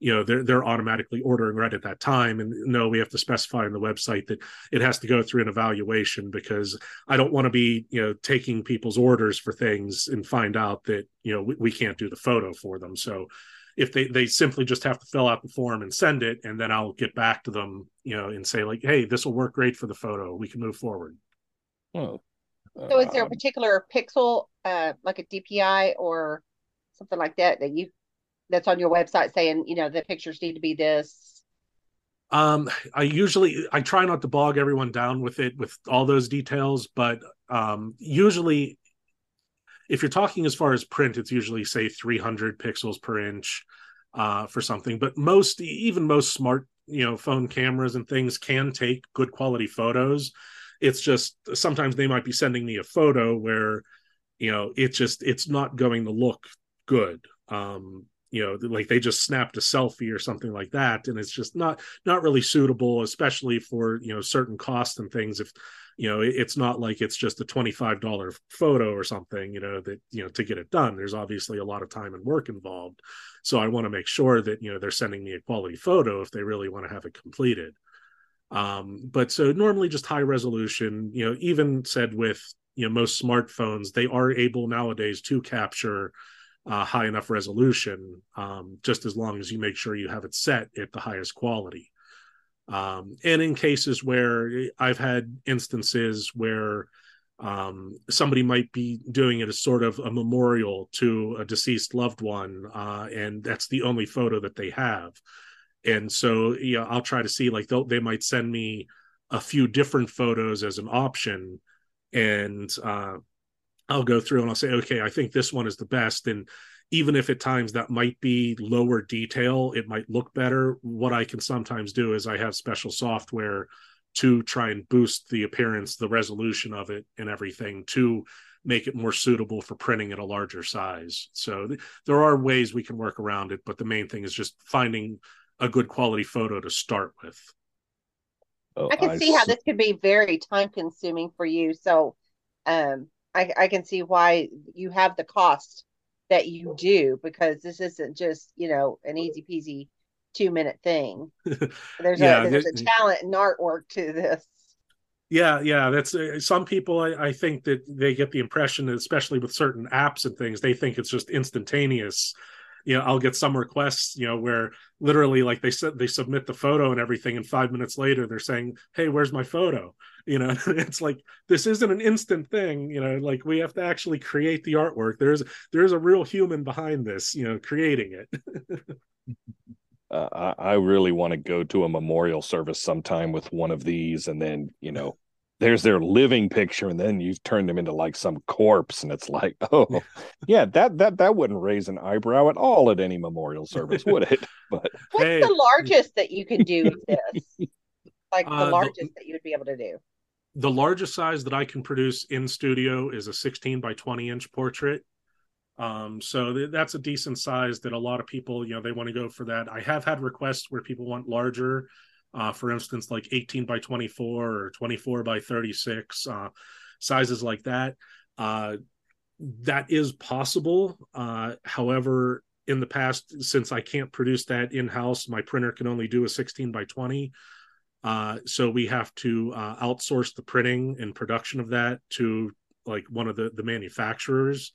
you know they're they're automatically ordering right at that time. And no we have to specify on the website that it has to go through an evaluation because i don't want to be you know taking people's orders for things and find out that you know we, we can't do the photo for them. So if they they simply just have to fill out the form and send it and then i'll get back to them you know and say like hey this will work great for the photo. We can move forward. Oh So is there a particular pixel, uh, like a DPI or something like that, that you that's on your website saying, you know, the pictures need to be this? Um, I usually I try not to bog everyone down with it with all those details, but um, usually, if you're talking as far as print, it's usually say 300 pixels per inch uh, for something. But most, even most smart, you know, phone cameras and things can take good quality photos. it's just sometimes they might be sending me a photo where you know it's just it's not going to look good um you know like they just snapped a selfie or something like that and it's just not not really suitable especially for you know certain costs and things if you know it's not like it's just a $25 photo or something you know that you know to get it done. There's obviously a lot of time and work involved. So i want to make sure that you know they're sending me a quality photo if they really want to have it completed. Um but so normally just high resolution you know even said with you know most smartphones they are able nowadays to capture uh, high enough resolution, um, just as long as you make sure you have it set at the highest quality. Um, and in cases where I've had instances where um, somebody might be doing it as sort of a memorial to a deceased loved one, uh, and that's the only photo that they have. And so, yeah, I'll try to see like they might send me a few different photos as an option, and uh, I'll go through and I'll say, okay, I think this one is the best. And even if at times that might be lower detail, it might look better. What I can sometimes do is I have special software to try and boost the appearance, the resolution of it, and everything to make it more suitable for printing at a larger size. So th- there are ways we can work around it, but the main thing is just finding a good quality photo to start with. Oh, I can I see how this could be very time consuming for you. So, um, I, I can see why you have the cost that you do because this isn't just you know an easy peasy two minute thing. There's yeah, a there's a talent and artwork to this. Yeah, yeah, that's uh, some people. I, I think that they get the impression, that especially with certain apps and things, they think it's just instantaneous you know i'll get some requests you know where literally like they said they submit the photo and everything and five minutes later they're saying hey where's my photo you know it's like this isn't an instant thing you know like we have to actually create the artwork. There's there's a real human behind this you know creating it. Uh, I, I really want to go to a memorial service sometime with one of these and then you know there's their living picture and then you've turned them into like some corpse and it's like oh yeah that that that wouldn't raise an eyebrow at all at any memorial service would it? But what's hey. the largest that you can do with this? Like the uh, largest the, that you would be able to do the largest size that i can produce in studio is a 16 by 20 inch portrait um, so th- that's a decent size that a lot of people you know they want to go for that i have had requests where people want larger uh, for instance, like 18 by 24 or 24 by 36, uh, sizes like that. Uh, that is possible. Uh, however, in the past, since I can't produce that in house, my printer can only do a 16 by 20. Uh, so we have to uh, outsource the printing and production of that to like one of the, the manufacturers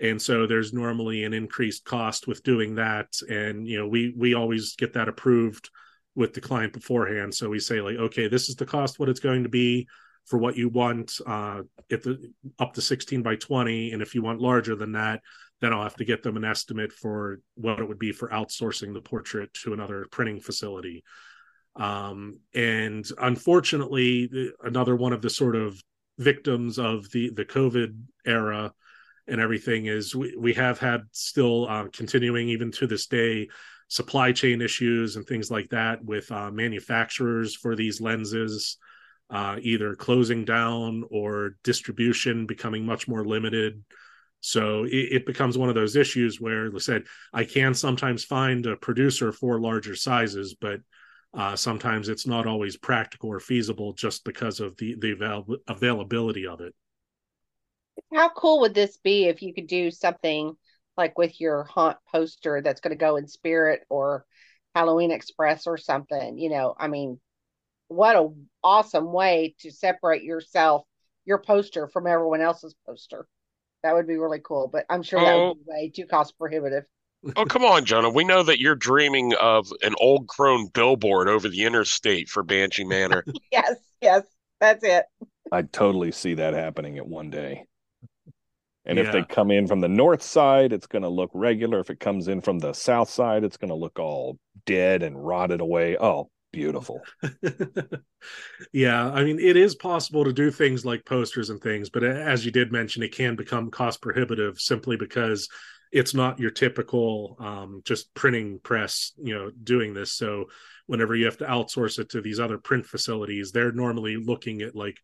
and so there's normally an increased cost with doing that and you know we we always get that approved with the client beforehand. So we say like, okay, this is the cost, what it's going to be for what you want uh, at the up to 16 by 20. And if you want larger than that, then I'll have to get them an estimate for what it would be for outsourcing the portrait to another printing facility. Um, and unfortunately, another one of the sort of victims of the the COVID era and everything is we, we have had still uh, continuing even to this day supply chain issues and things like that with uh, manufacturers for these lenses uh, either closing down or distribution becoming much more limited. So it, it, becomes one of those issues where like I said I can sometimes find a producer for larger sizes but uh, sometimes it's not always practical or feasible just because of the the avail- availability of it how cool would this be if you could do something like with your haunt poster that's going to go in spirit or Halloween Express or something. You know, I mean, what a awesome way to separate yourself, your poster from everyone else's poster. That would be really cool, but I'm sure that oh. would be way too cost prohibitive. Oh, come on, Jonah. We know that you're dreaming of an old crone billboard over the interstate for Banshee Manor. yes, yes, that's it. I totally see that happening at one day. And yeah. if they come in from the north side, it's going to look regular. If it comes in from the south side, it's going to look all dead and rotted away. Oh, beautiful. yeah, I mean, it is possible to do things like posters and things, but as you did mention, it can become cost prohibitive simply because it's not your typical um, just printing press, you know, doing this. So whenever you have to outsource it to these other print facilities, they're normally looking at like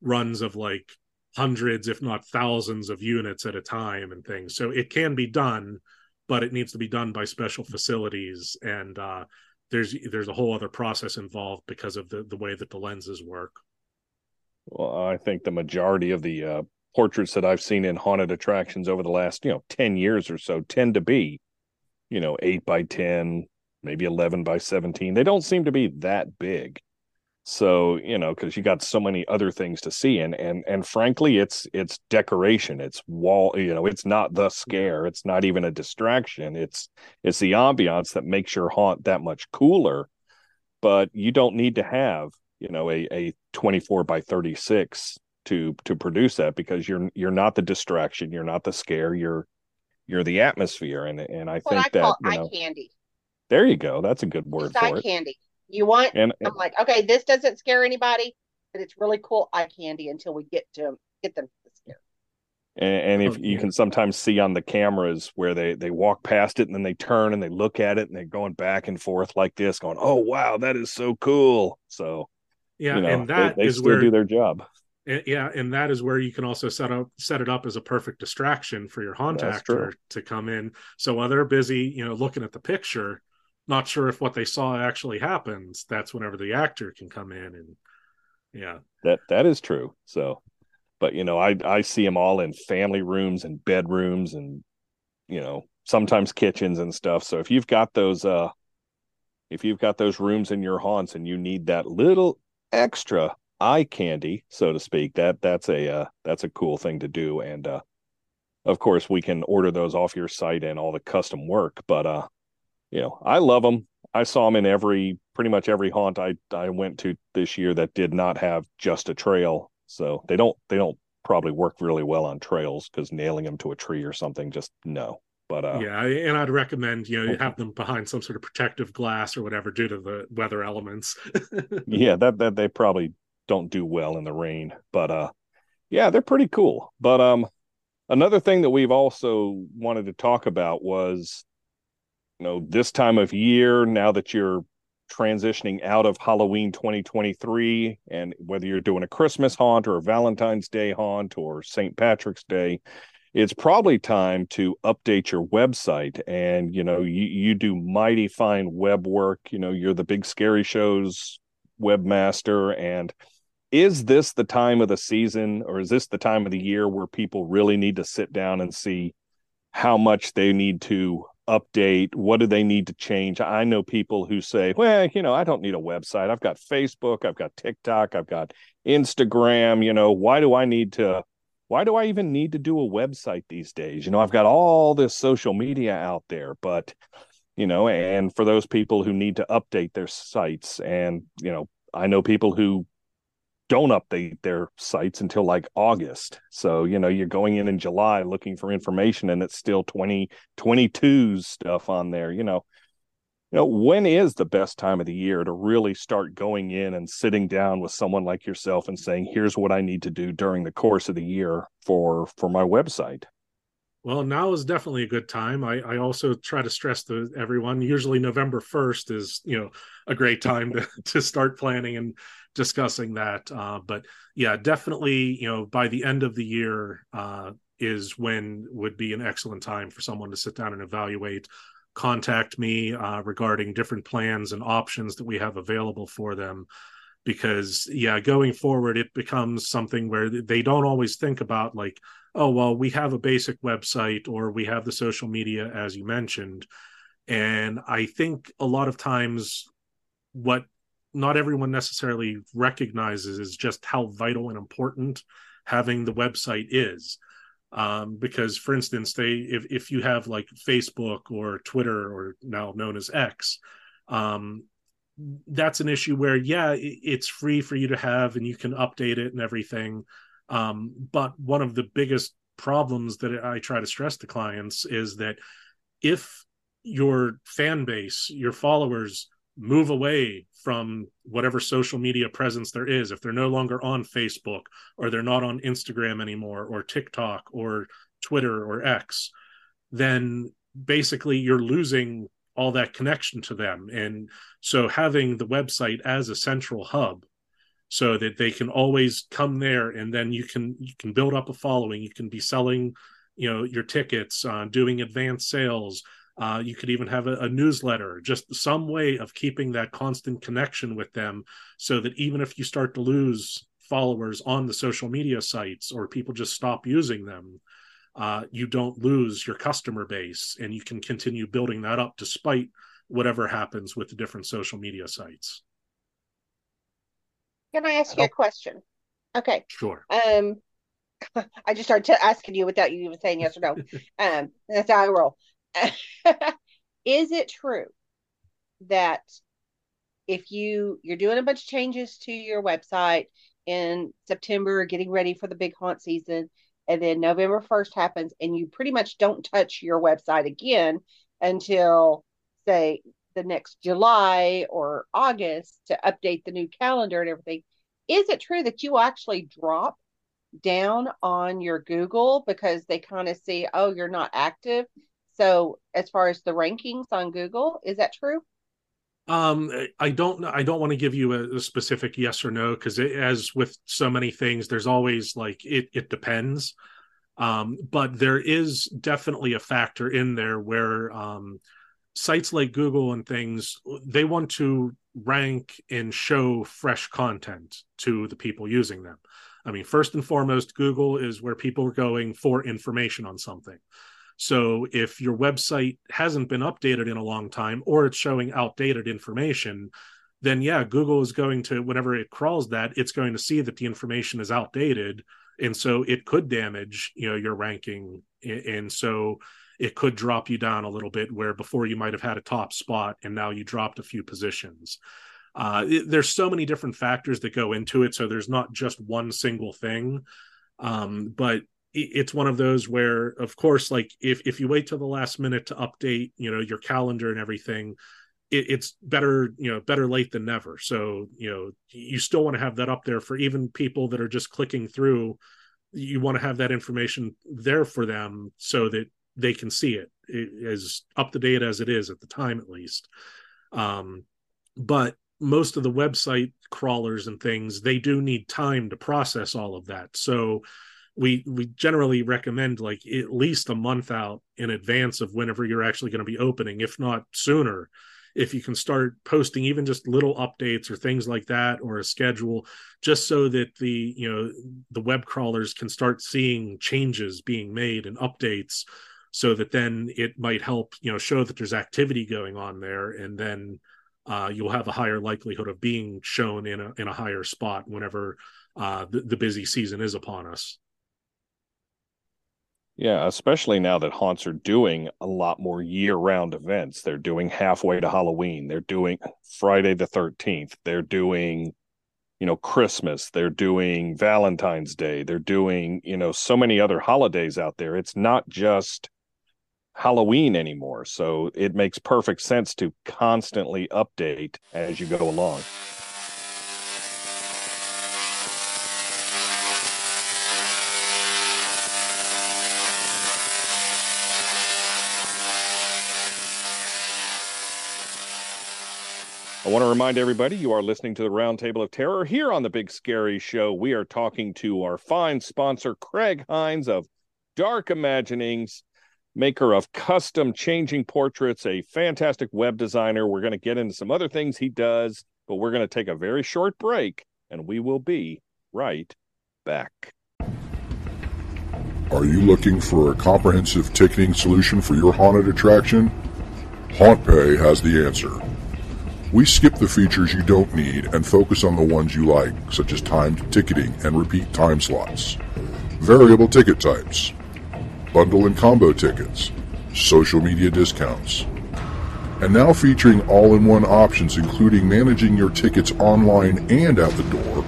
runs of like hundreds, if not thousands, of units at a time and things. So it can be done, but it needs to be done by special facilities, and uh, there's there's a whole other process involved because of the the way that the lenses work. Well, I think the majority of the uh, portraits that I've seen in haunted attractions over the last, you know, 10 years or so tend to be, you know, 8 by 10, maybe 11 by 17. They don't seem to be that big. So, you know, cuz you got so many other things to see and and and frankly, it's it's decoration. It's wall, you know, it's not the scare. It's not even a distraction. It's it's the ambiance that makes your haunt that much cooler. But you don't need to have you know a a 24 by 36 to to produce that because you're you're not the distraction you're not the scare you're you're the atmosphere and and i What think I that call you eye know candy. there you go that's a good word It's for eye it candy. You want? And- I'm like, okay, this doesn't scare anybody, but it's really cool eye candy until we get to get them to scare. and, and Oh, if you can sometimes see on the cameras where they they walk past it and then they turn and they look at it and they're going back and forth like this going oh wow that is so cool so Yeah, you know, and that they, they is still where do their job And- yeah, and that is where you can also set up set it up as a perfect distraction for your haunt That's actor true. to come in. So while they're busy, you know, looking at the picture, not sure if what they saw actually happens, that's whenever the actor can come in and yeah. that that is true so but you know i i see them all in family rooms and bedrooms and you know sometimes kitchens and stuff so if you've got those uh if you've got those rooms in your haunts and you need that little extra eye candy so to speak that that's a uh, that's a cool thing to do and uh of course we can order those off your site and all the custom work but uh you know i love them i saw them in every pretty much every haunt i i went to this year that did not have just a trail so they don't they don't probably work really well on trails because nailing them to a tree or something just no but uh yeah, and I'd recommend, you know, you have them behind some sort of protective glass or whatever due to the weather elements. yeah that that they probably don't do well in the rain but uh yeah they're pretty cool. But um another thing that we've also wanted to talk about was you know this time of year now that you're transitioning out of halloween 2023 and whether you're doing a christmas haunt or a valentine's day haunt or st patrick's day it's probably time to update your website. And you know you, you do mighty fine web work. You know you're the big scary shows webmaster and is this the time of the season or is this the time of the year where people really need to sit down and see how much they need to update? What do they need to change? I know people who say well you know i don't need a website. I've got facebook i've got tiktok i've got instagram you know why do i need to why do i even need to do a website these days? You know i've got all this social media out there but you know and for those people who need to update their sites and you know i know people who don't update their sites until like August. So, you know, you're going in in July looking for information and it's still 2022 stuff on there, you know. You know, when is the best time of the year to really start going in and sitting down with someone like yourself and saying, "Here's what I need to do during the course of the year for for my website." Well, now is definitely a good time. I, I also try to stress to everyone. Usually, November first is you know a great time to to start planning and discussing that. Uh, but yeah, definitely, you know, by the end of the year uh, is when would be an excellent time for someone to sit down and evaluate. Contact me uh, regarding different plans and options that we have available for them because yeah going forward it becomes something where they don't always think about like oh well we have a basic website or we have the social media as you mentioned and i think a lot of times what not everyone necessarily recognizes is just how vital and important having the website is. Um, because for instance they if, if you have like facebook or twitter or now known as x um, that's an issue where yeah it's free for you to have and you can update it and everything. Um, but one of the biggest problems that i try to stress to clients is that if your fan base your followers move away from whatever social media presence there is. If they're no longer on facebook or they're not on instagram anymore or tiktok or twitter or x then basically you're losing all that connection to them. And so having the website as a central hub so that they can always come there and then you can you can build up a following. You can be selling you know your tickets uh, doing advanced sales uh, you could even have a, a, newsletter just some way of keeping that constant connection with them so that even if you start to lose followers on the social media sites or people just stop using them uh, you don't lose your customer base and you can continue building that up despite whatever happens with the different social media sites can I ask you a question? Okay. Sure. Um, I just started t- asking you without you even saying yes or no. um, that's how I roll. Is it true that if you you're doing a bunch of changes to your website in September, getting ready for the big haunt season, and then November first happens, and you pretty much don't touch your website again until say the next July or August to update the new calendar and everything. Is it true that you actually drop down on your Google because they kind of see, oh, you're not active? So, as far as the rankings on Google, is that true? Um, I don't. I don't want to give you a, a specific yes or no because, as with so many things, there's always like it. It depends. Um, but there is definitely a factor in there where um, sites like Google and things, they want to rank and show fresh content to the people using them. I mean, first and foremost, Google is where people are going for information on something. So if your website hasn't been updated in a long time or it's showing outdated information, then yeah, Google is going to, whenever it crawls that, it's going to see that the information is outdated. And so it could damage, you know, your ranking. And so it could drop you down a little bit where before you might have had a top spot and now you dropped a few positions uh, it, there's so many different factors that go into it so there's not just one single thing um, but it's one of those where of course like if, if you wait till the last minute to update you know your calendar and everything it, it's better you know better late than never. So you know you still want to have that up there for even people that are just clicking through. You want to have that information there for them so that they can see it, it as up to date as it is at the time at least. Um, but most of the website crawlers and things they do need time to process all of that. So we we generally recommend like at least a month out in advance of whenever you're actually going to be opening if not sooner if you can start posting even just little updates or things like that or a schedule just so that the you know the web crawlers can start seeing changes being made and updates so that then it might help you know show that there's activity going on there and then uh, you'll have a higher likelihood of being shown in a in a higher spot whenever uh, the, the busy season is upon us yeah, especially now that haunts are doing a lot more year-round events. They're doing halfway to Halloween. They're doing Friday the 13th. They're doing you know Christmas, they're doing Valentine's Day, they're doing, you know, so many other holidays out there. It's not just Halloween anymore. So it makes perfect sense to constantly update as you go along. I want to remind everybody you are listening to the Roundtable of Terror here on the Big Scary Show. We are talking to our fine sponsor, Craig Hines of Dark Imaginings maker of custom changing portraits, a fantastic web designer. We're going to get into some other things he does, but we're going to take a very short break and we will be right back. Are you looking for a comprehensive ticketing solution for your haunted attraction? HauntPay has the answer. We skip the features you don't need and focus on the ones you like, such as timed ticketing and repeat time slots, variable ticket types, bundle and combo tickets, social media discounts, and now featuring all-in-one options including managing your tickets online and at the door,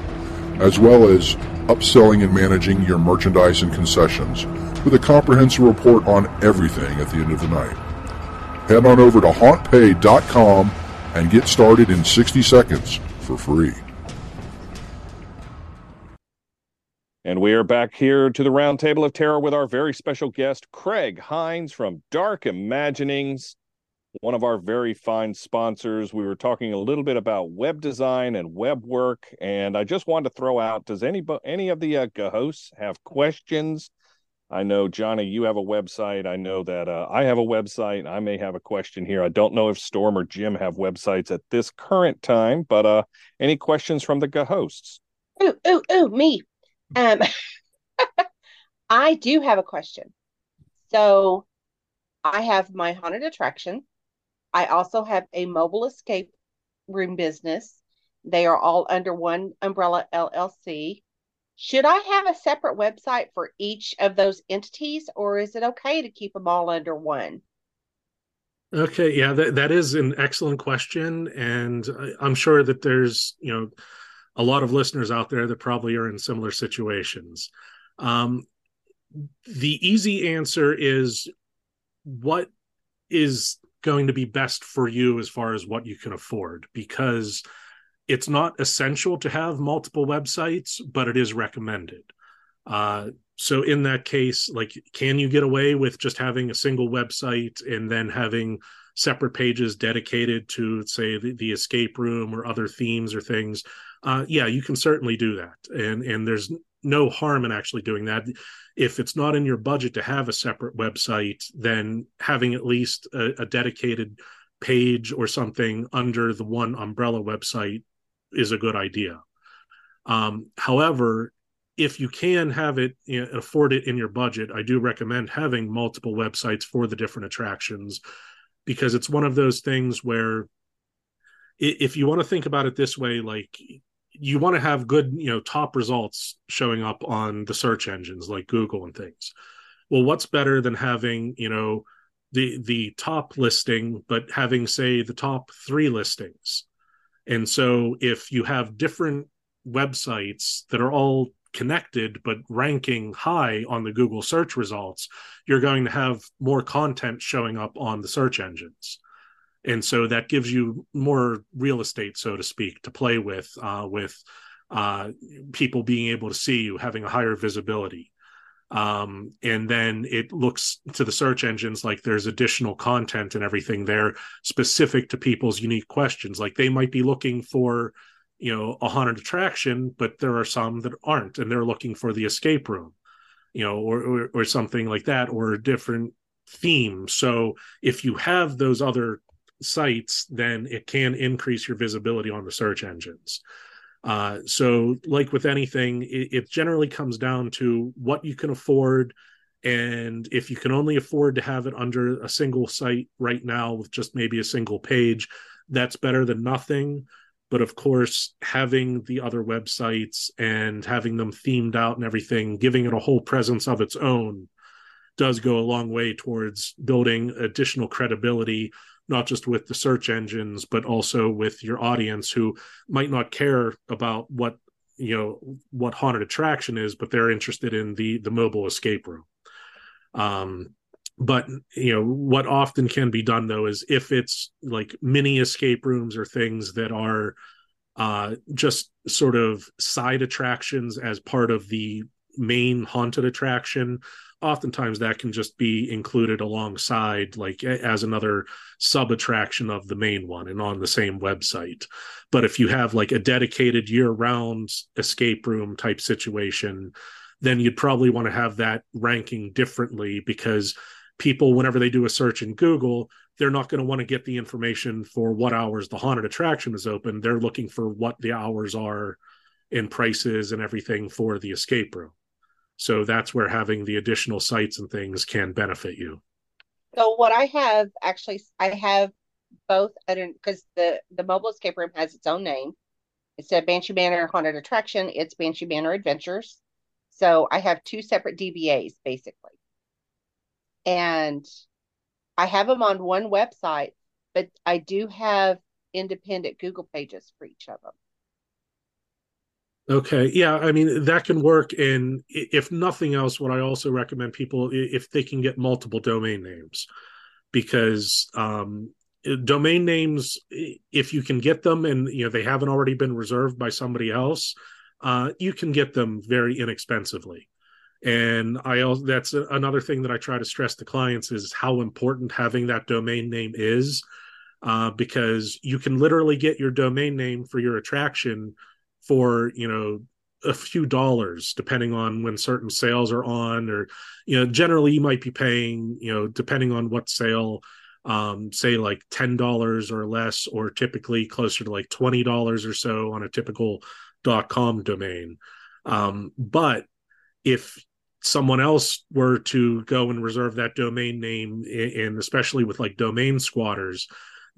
as well as upselling and managing your merchandise and concessions with a comprehensive report on everything at the end of the night. Head on over to hauntpay.com and get started in 60 seconds for free. And we are back here to the Roundtable of Terror with our very special guest, Craig Hines from Dark Imaginings. one of our very fine sponsors. We were talking a little bit about web design and web work, and I just wanted to throw out: Does any any of the uh, hosts have questions? I know Johnny, you have a website. I know that uh, I have a website. I may have a question here. I don't know if Storm or Jim have websites at this current time, but uh, any questions from the hosts? Ooh, ooh, ooh, me. Um, I do have a question. So I have my haunted attraction. I also have a mobile escape room business. They are all under one umbrella LLC. Should I have a separate website for each of those entities, or is it okay to keep them all under one? Okay, yeah, that, that is an excellent question. And I'm sure that there's, you know, a lot of listeners out there that probably are in similar situations. Um, the easy answer is what is going to be best for you as far as what you can afford because it's not essential to have multiple websites but it is recommended. Uh, so in that case like can you get away with just having a single website and then having separate pages dedicated to say the, the escape room or other themes or things? Uh, yeah you can certainly do that. And and there's no harm in actually doing that. If it's not in your budget to have a separate website, then having at least a, a dedicated page or something under the one umbrella website is a good idea. Um, however, if you can have it you know, afford it in your budget, I do recommend having multiple websites for the different attractions because it's one of those things where if you want to think about it this way, like you want to have good you know top results showing up on the search engines like google and things well what's better than having you know the the top listing but having say the top three listings and so if you have different websites that are all connected but ranking high on the google search results you're going to have more content showing up on the search engines and so that gives you more real estate, so to speak, to play with, uh, with uh, people being able to see you, having a higher visibility. Um, and then it looks to the search engines like there's additional content and everything there specific to people's unique questions. Like they might be looking for, you know, a haunted attraction, but there are some that aren't, and they're looking for the escape room, you know, or or, or something like that, or a different theme. So if you have those other sites, then it can increase your visibility on the search engines. Uh, so, like with anything, it, it, generally comes down to what you can afford. And if you can only afford to have it under a single site right now with just maybe a single page, that's better than nothing. But of course, having the other websites and having them themed out and everything, giving it a whole presence of its own, does go a long way towards building additional credibility not just with the search engines but also with your audience who might not care about what you know what haunted attraction is but they're interested in the the mobile escape room. Um but you know what often can be done though is if it's like mini escape rooms or things that are uh just sort of side attractions as part of the main haunted attraction oftentimes that can just be included alongside like as another sub attraction of the main one and on the same website. But if you have like a dedicated year round escape room type situation then you'd probably want to have that ranking differently because people whenever they do a search in google they're not going to want to get the information for what hours the haunted attraction is open. They're looking for what the hours are and prices and everything for the escape room so that's where having the additional sites and things can benefit you. So what I have actually, I have both because the the mobile escape room has its own name. It's a Banshee Manor Haunted Attraction, it's Banshee Manor Adventures. So I have two separate DBAs basically, and I have them on one website, but I do have independent Google pages for each of them. Okay. Yeah. I mean, that can work. And if nothing else, what I also recommend people, if they can get multiple domain names, because um, domain names, if you can get them and, you know, they haven't already been reserved by somebody else, uh, you can get them very inexpensively. And I also that's another thing that I try to stress to clients is how important having that domain name is, uh, because you can literally get your domain name for your attraction for you know a few dollars depending on when certain sales are on or you know generally you might be paying you know depending on what sale um say like $10 or less or typically closer to like $20 or so on a typical dot com domain. Um but if someone else were to go and reserve that domain name and especially with like domain squatters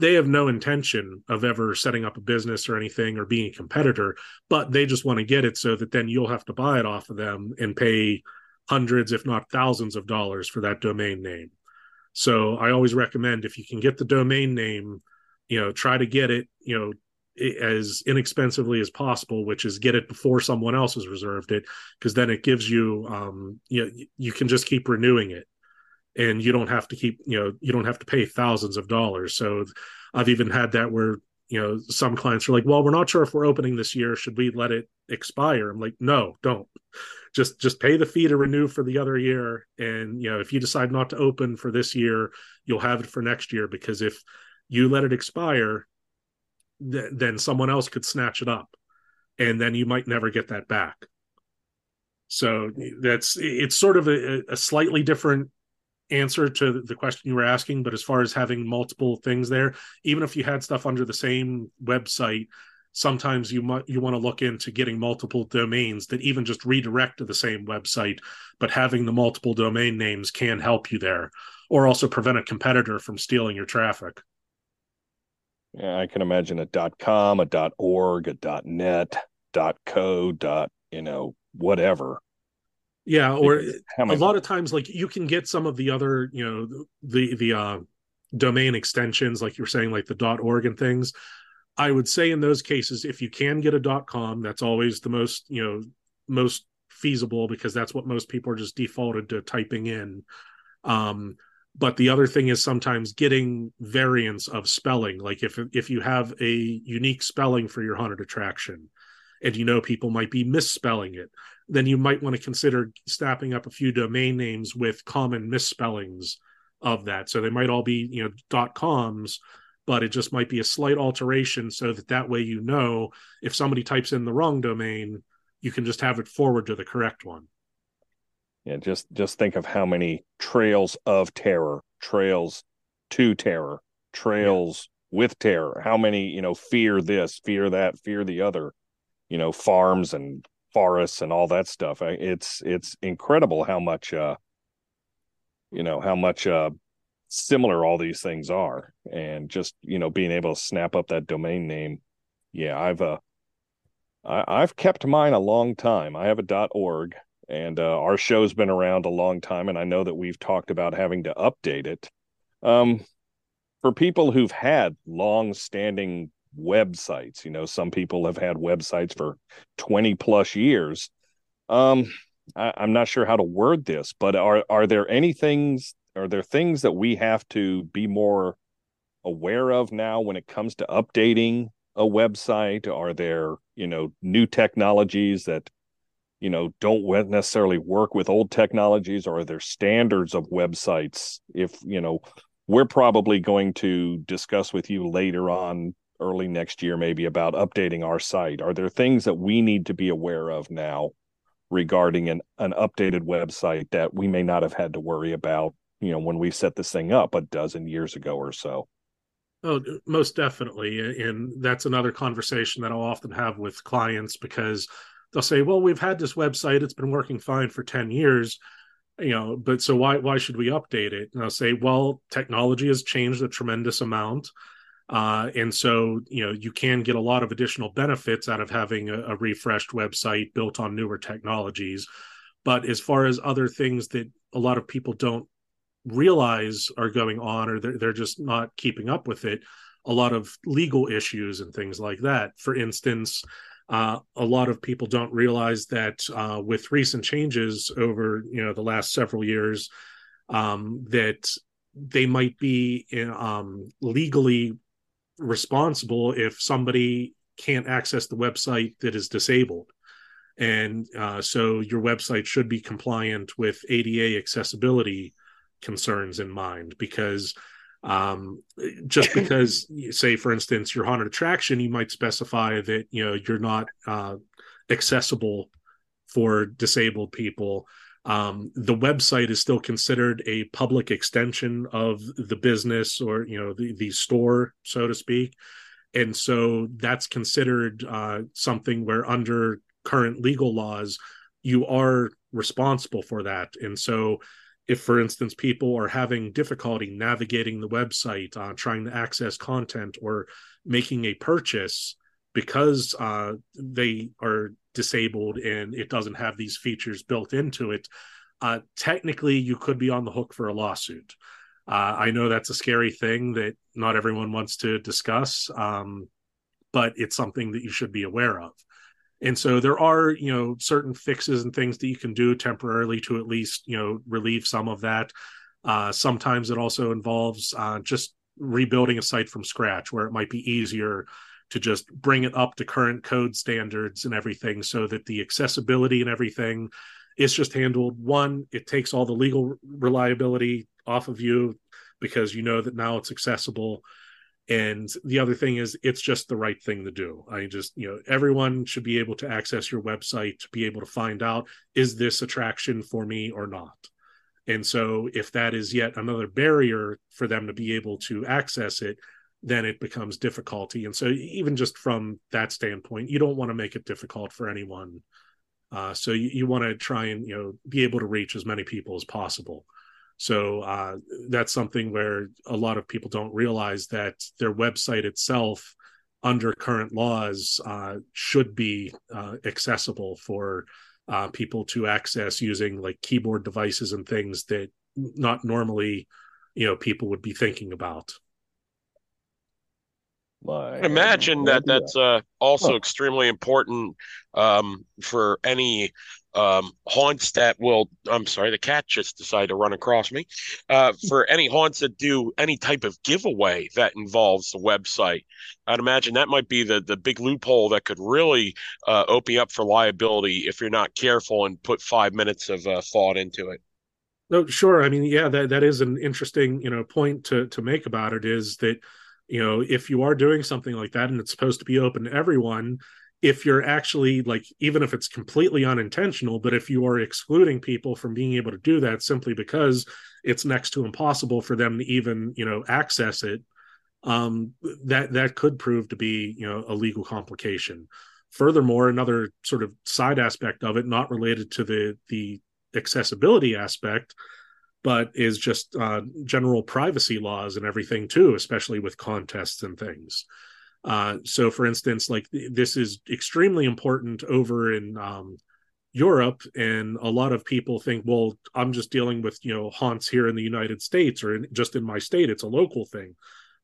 they have no intention of ever setting up a business or anything or being a competitor, but they just want to get it so that then you'll have to buy it off of them and pay hundreds, if not thousands of dollars for that domain name. So I always recommend if you can get the domain name, you know, try to get it, you know, as inexpensively as possible, which is get it before someone else has reserved it, because then it gives you, um, you know, you can just keep renewing it and you don't have to keep you know you don't have to pay thousands of dollars. So i've even had that where you know some clients are like well we're not sure if we're opening this year. Should we let it expire? I'm like no don't. Just just pay the fee to renew for the other year. And you know if you decide not to open for this year you'll have it for next year because if you let it expire th- then someone else could snatch it up and then you might never get that back. So that's it's sort of a, a slightly different answer to the question you were asking, but as far as having multiple things there, even if you had stuff under the same website, sometimes you might you want to look into getting multiple domains that even just redirect to the same website, but having the multiple domain names can help you there, or also prevent a competitor from stealing your traffic. Yeah, I can imagine a .com, a .org, a .net, .co, dot, you know, whatever yeah or a lot of times like you can get some of the other you know the the uh domain extensions like you're saying like the dot org and things. I would say in those cases if you can get a dot com that's always the most you know most feasible because that's what most people are just defaulted to typing in. Um but the other thing is sometimes getting variants of spelling like if if you have a unique spelling for your haunted attraction and you know people might be misspelling it then you might want to consider snapping up a few domain names with common misspellings of that. So they might all be, you know, dot coms, but it just might be a slight alteration so that that way you know if somebody types in the wrong domain, you can just have it forward to the correct one. Yeah, just just think of how many trails of terror, trails to terror, trails yeah. with terror. How many, you know, fear this, fear that, fear the other, you know, farms and forests and all that stuff. It's it's incredible how much uh you know how much uh similar all these things are. And just you know being able to snap up that domain name. Yeah i've uh I, i've kept mine a long time. I have a org and uh, our show's been around a long time and i know that we've talked about having to update it. Um for people who've had long standing websites. You know, some people have had websites for 20 plus years. Um, I, I'm not sure how to word this, but are are there any things are there things that we have to be more aware of now when it comes to updating a website? Are there, you know, new technologies that you know don't necessarily work with old technologies or are there standards of websites if you know we're probably going to discuss with you later on early next year maybe about updating our site. Are there things that we need to be aware of now regarding an, an updated website that we may not have had to worry about you know when we set this thing up a dozen years ago or so? Oh most definitely and that's another conversation that i'll often have with clients because they'll say well we've had this website. It's been working fine for 10 years you know but so why why should we update it? And i'll say well technology has changed a tremendous amount uh, and so, you know, you can get a lot of additional benefits out of having a, a, refreshed website built on newer technologies. But as far as other things that a lot of people don't realize are going on, or they're, they're just not keeping up with it, a lot of legal issues and things like that. For instance, uh, a lot of people don't realize that uh, with recent changes over you know the last several years, um, that they might be um, legally responsible if somebody can't access the website that is disabled. and uh, so your website should be compliant with ADA accessibility concerns in mind because um, just because say for instance your haunted attraction you might specify that you know you're not uh, accessible for disabled people um, the website is still considered a public extension of the business or you know the, the store so to speak. And so that's considered uh, something where under current legal laws you are responsible for that. And so if for instance people are having difficulty navigating the website uh, trying to access content or making a purchase because uh, they are disabled and it doesn't have these features built into it uh, technically you could be on the hook for a lawsuit. Uh, i know that's a scary thing that not everyone wants to discuss um, but it's something that you should be aware of. And so there are you know certain fixes and things that you can do temporarily to at least you know relieve some of that. Uh, sometimes it also involves uh, just rebuilding a site from scratch where it might be easier to just bring it up to current code standards and everything so that the accessibility and everything is just handled. One it takes all the legal reliability off of you because you know that now it's accessible. And the other thing is it's just the right thing to do. I just you know everyone should be able to access your website to be able to find out is this attraction for me or not? And so if that is yet another barrier for them to be able to access it then it becomes difficulty. And so even just from that standpoint you don't want to make it difficult for anyone. Uh, so you, you want to try and you know be able to reach as many people as possible. So uh, that's something where a lot of people don't realize that their website itself, under current laws, uh, should be uh, accessible for uh, people to access using like keyboard devices and things that not normally, you know, people would be thinking about. I imagine that that's uh, also extremely important um, for any um, haunts that will i'm sorry the cat just decided to run across me. Uh, for any haunts that do any type of giveaway that involves the website i'd imagine that might be the the big loophole that could really uh, open up for liability if you're not careful and put five minutes of uh, thought into it. No sure. I mean yeah that, that is an interesting you know point to to make about it is that you know if you are doing something like that and it's supposed to be open to everyone if you're actually like even if it's completely unintentional but if you are excluding people from being able to do that simply because it's next to impossible for them to even you know access it um that that could prove to be you know a legal complication. Furthermore another sort of side aspect of it not related to the the accessibility aspect but is just uh, general privacy laws and everything too especially with contests and things uh, so, for instance, like this is extremely important over in um, Europe, and a lot of people think, well, I'm just dealing with you know haunts here in the United States or in, just in my state. It's a local thing.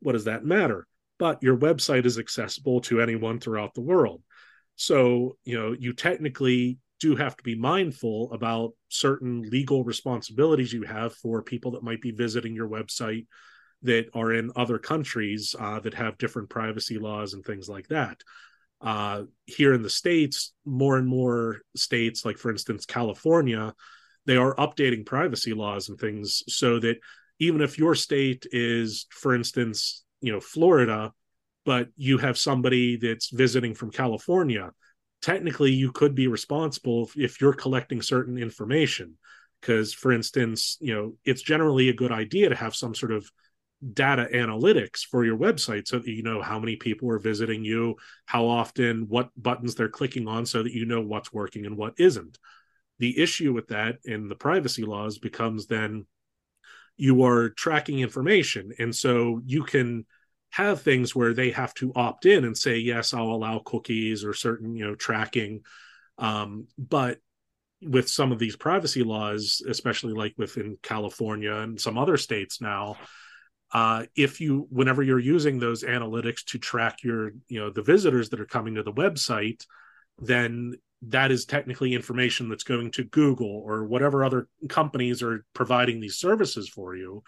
What does that matter? But your website is accessible to anyone throughout the world. So, you know, you technically do you have to be mindful about certain legal responsibilities you have for people that might be visiting your website that are in other countries uh, that have different privacy laws and things like that. Uh, here in the states, more and more states, like for instance California, they are updating privacy laws and things so that even if your state is, for instance, you know Florida, but you have somebody that's visiting from California, technically you could be responsible if, if you're collecting certain information. Because, for instance, you know it's generally a good idea to have some sort of data analytics for your website so that you know how many people are visiting you, how often, what buttons they're clicking on, so that you know what's working and what isn't. The issue with that in the privacy laws becomes then you are tracking information. And so you can have things where they have to opt in and say, yes, I'll allow cookies or certain, you know, tracking. Um, but with some of these privacy laws, especially like within California and some other states now, uh, if you whenever you're using those analytics to track your you know the visitors that are coming to the website then that is technically information that's going to google or whatever other companies are providing these services for you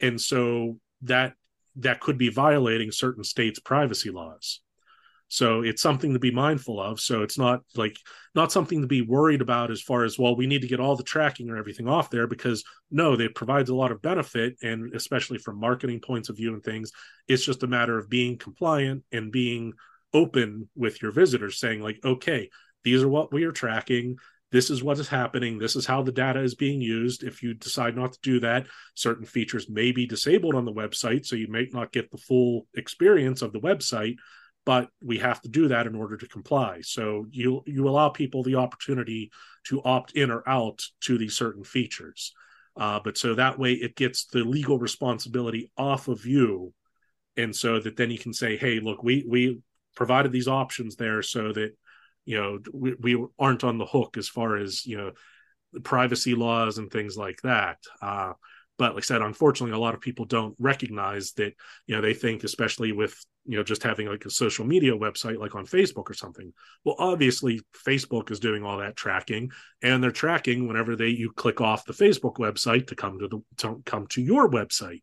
and so that that could be violating certain states privacy laws So it's something to be mindful of. So it's not like not something to be worried about as far as well, we need to get all the tracking or everything off there because no, they provide a lot of benefit and especially from marketing points of view and things, it's just a matter of being compliant and being open with your visitors, saying like, okay, these are what we are tracking this is what is happening. This is how the data is being used. If you decide not to do that certain features may be disabled on the website so you may not get the full experience of the website but we have to do that in order to comply. So you you allow people the opportunity to opt in or out to these certain features. Uh, but so that way it gets the legal responsibility off of you and so that then you can say hey look we we provided these options there so that you know we, we aren't on the hook as far as you know privacy laws and things like that. Uh, but like i said unfortunately a lot of people don't recognize that you know they think especially with you know just having like a social media website like on facebook or something well obviously facebook is doing all that tracking and they're tracking whenever they you click off the facebook website to come to the to come to your website.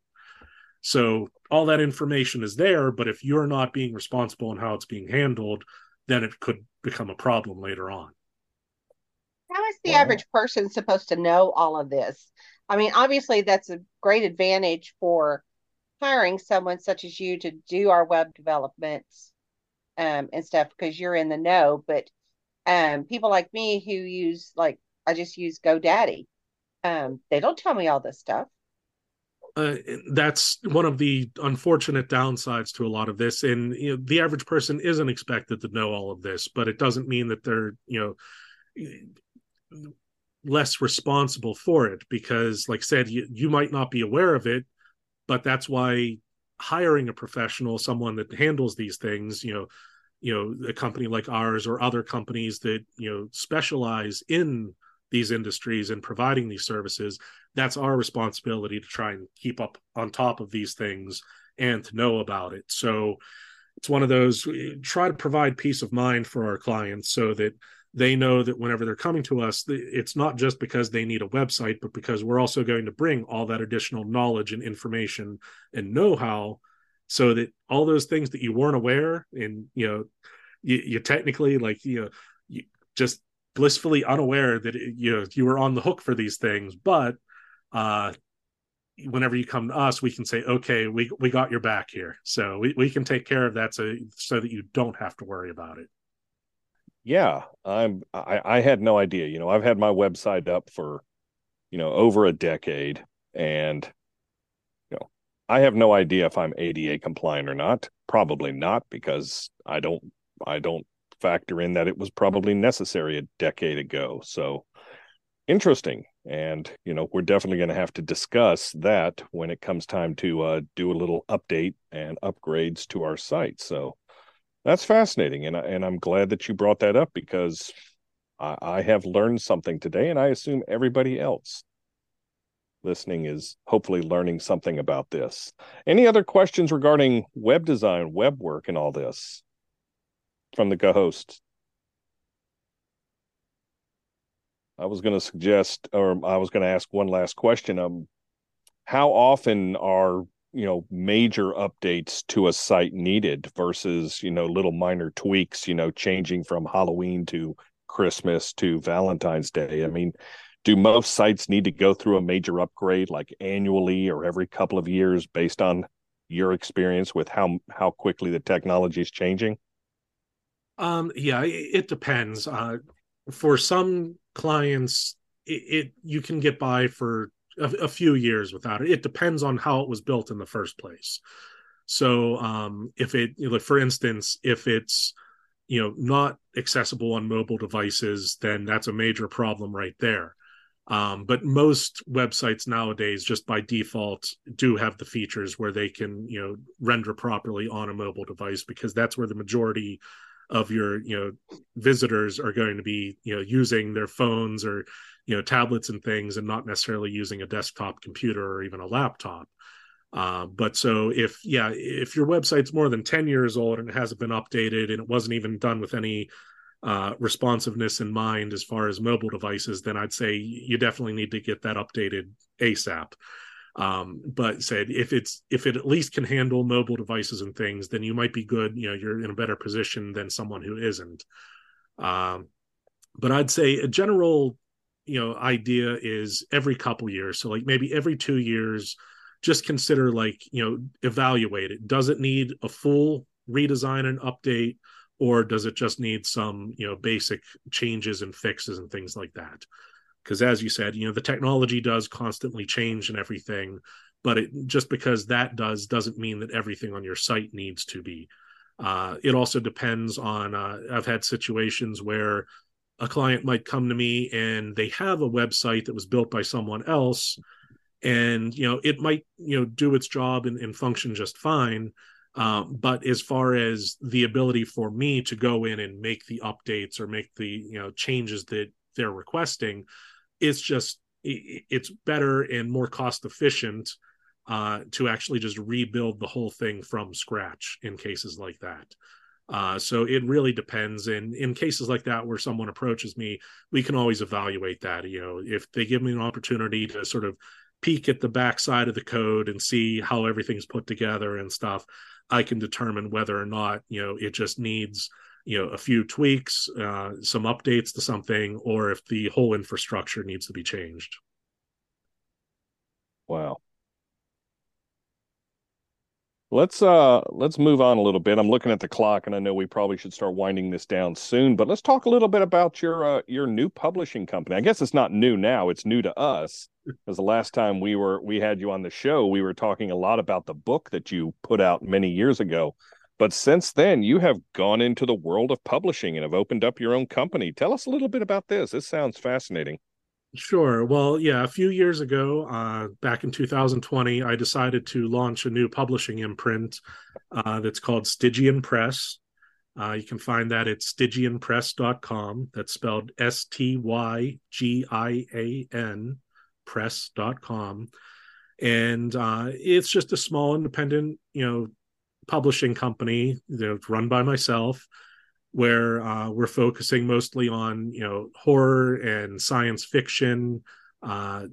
So all that information is there but if you're not being responsible in how it's being handled then it could become a problem later on. How is the average person supposed to know all of this? I mean, obviously, that's a great advantage for hiring someone such as you to do our web developments um, and stuff because you're in the know. But um, people like me who use, like, I just use GoDaddy, um, they don't tell me all this stuff uh, that's one of the unfortunate downsides to a lot of this. And you know, the average person isn't expected to know all of this but it doesn't mean that they're you know less responsible for it because like I said you, you might not be aware of it but that's why hiring a professional someone that handles these things you know you know a company like ours or other companies that you know specialize in these industries and providing these services that's our responsibility to try and keep up on top of these things and to know about it. So it's one of those try to provide peace of mind for our clients so that they know that whenever they're coming to us it's not just because they need a website but because we're also going to bring all that additional knowledge and information and know-how so that all those things that you weren't aware and you know you, you technically like you know you just blissfully unaware that it, you know you were on the hook for these things but uh whenever you come to us we can say okay we we got your back here. So we, we can take care of that so so that you don't have to worry about it. Yeah i'm I, I had no idea. You know i've had my website up for you know over a decade and you know i have no idea if i'm ada compliant or not. Probably not because i don't i don't factor in that it was probably necessary a decade ago. So interesting. And, you know, we're definitely going to have to discuss that when it comes time to uh, do a little update and upgrades to our site. So that's fascinating. And, and I'm glad that you brought that up because I, I have learned something today, and I assume everybody else listening is hopefully learning something about this. Any other questions regarding web design, web work, and all this? From the co-host. I was going to suggest, or I was going to ask one last question. Um, how often are you know major updates to a site needed versus you know little minor tweaks? You know, changing from Halloween to Christmas to Valentine's Day. I mean, do most sites need to go through a major upgrade like annually or every couple of years based on your experience with how how quickly the technology is changing? Um, yeah, it, depends. Uh, for some clients, it, it, you can get by for a, a, few years without it. It depends on how it was built in the first place. So, um, if it, know, for instance, if it's you know not accessible on mobile devices, then that's a major problem right there. Um, but most websites nowadays, just by default, do have the features where they can, you know, render properly on a mobile device because that's where the majority of your you know visitors are going to be you know using their phones or you know tablets and things and not necessarily using a desktop computer or even a laptop. Uh, but so if yeah if your website's more than 10 years old and it hasn't been updated and it wasn't even done with any uh, responsiveness in mind as far as mobile devices then i'd say you definitely need to get that updated asap Um, but said if it's if it at least can handle mobile devices and things, then you might be good. You know, you're in a better position than someone who isn't. Um, but I'd say a general, you know, idea is every couple years. So like maybe every two years, just consider like you know evaluate it. Does it need a full redesign and update, or does it just need some you know basic changes and fixes and things like that? Because as you said you know the technology does constantly change and everything but it just because that does doesn't mean that everything on your site needs to be. Uh, it also depends on uh, i've had situations where a client might come to me and they have a website that was built by someone else and you know it might you know do its job and, and function just fine. Um, but as far as the ability for me to go in and make the updates or make the you know changes that they're requesting it's just it's better and more cost efficient uh, to actually just rebuild the whole thing from scratch in cases like that. Uh, so it really depends. And in cases like that, where someone approaches me, we can always evaluate that. You know, if they give me an opportunity to sort of peek at the backside of the code and see how everything's put together and stuff, I can determine whether or not you know it just needs you know a few tweaks uh, some updates to something or if the whole infrastructure needs to be changed. Wow. Let's uh let's move on a little bit. I'm looking at the clock and i know we probably should start winding this down soon but let's talk a little bit about your uh, your new publishing company. I guess it's not new now it's new to us. Because the last time we were we had you on the show we were talking a lot about the book that you put out many years ago but since then, you have gone into the world of publishing and have opened up your own company. Tell us a little bit about this. This sounds fascinating. Sure. Well, yeah, a few years ago, uh, back in 2020, I decided to launch a new publishing imprint uh, that's called Stygian Press. Uh, you can find that at stygianpress.com. That's spelled S T Y G I A N press.com. And uh, it's just a small independent, you know, publishing company you know, run by myself where uh, we're focusing mostly on you know horror and science fiction uh,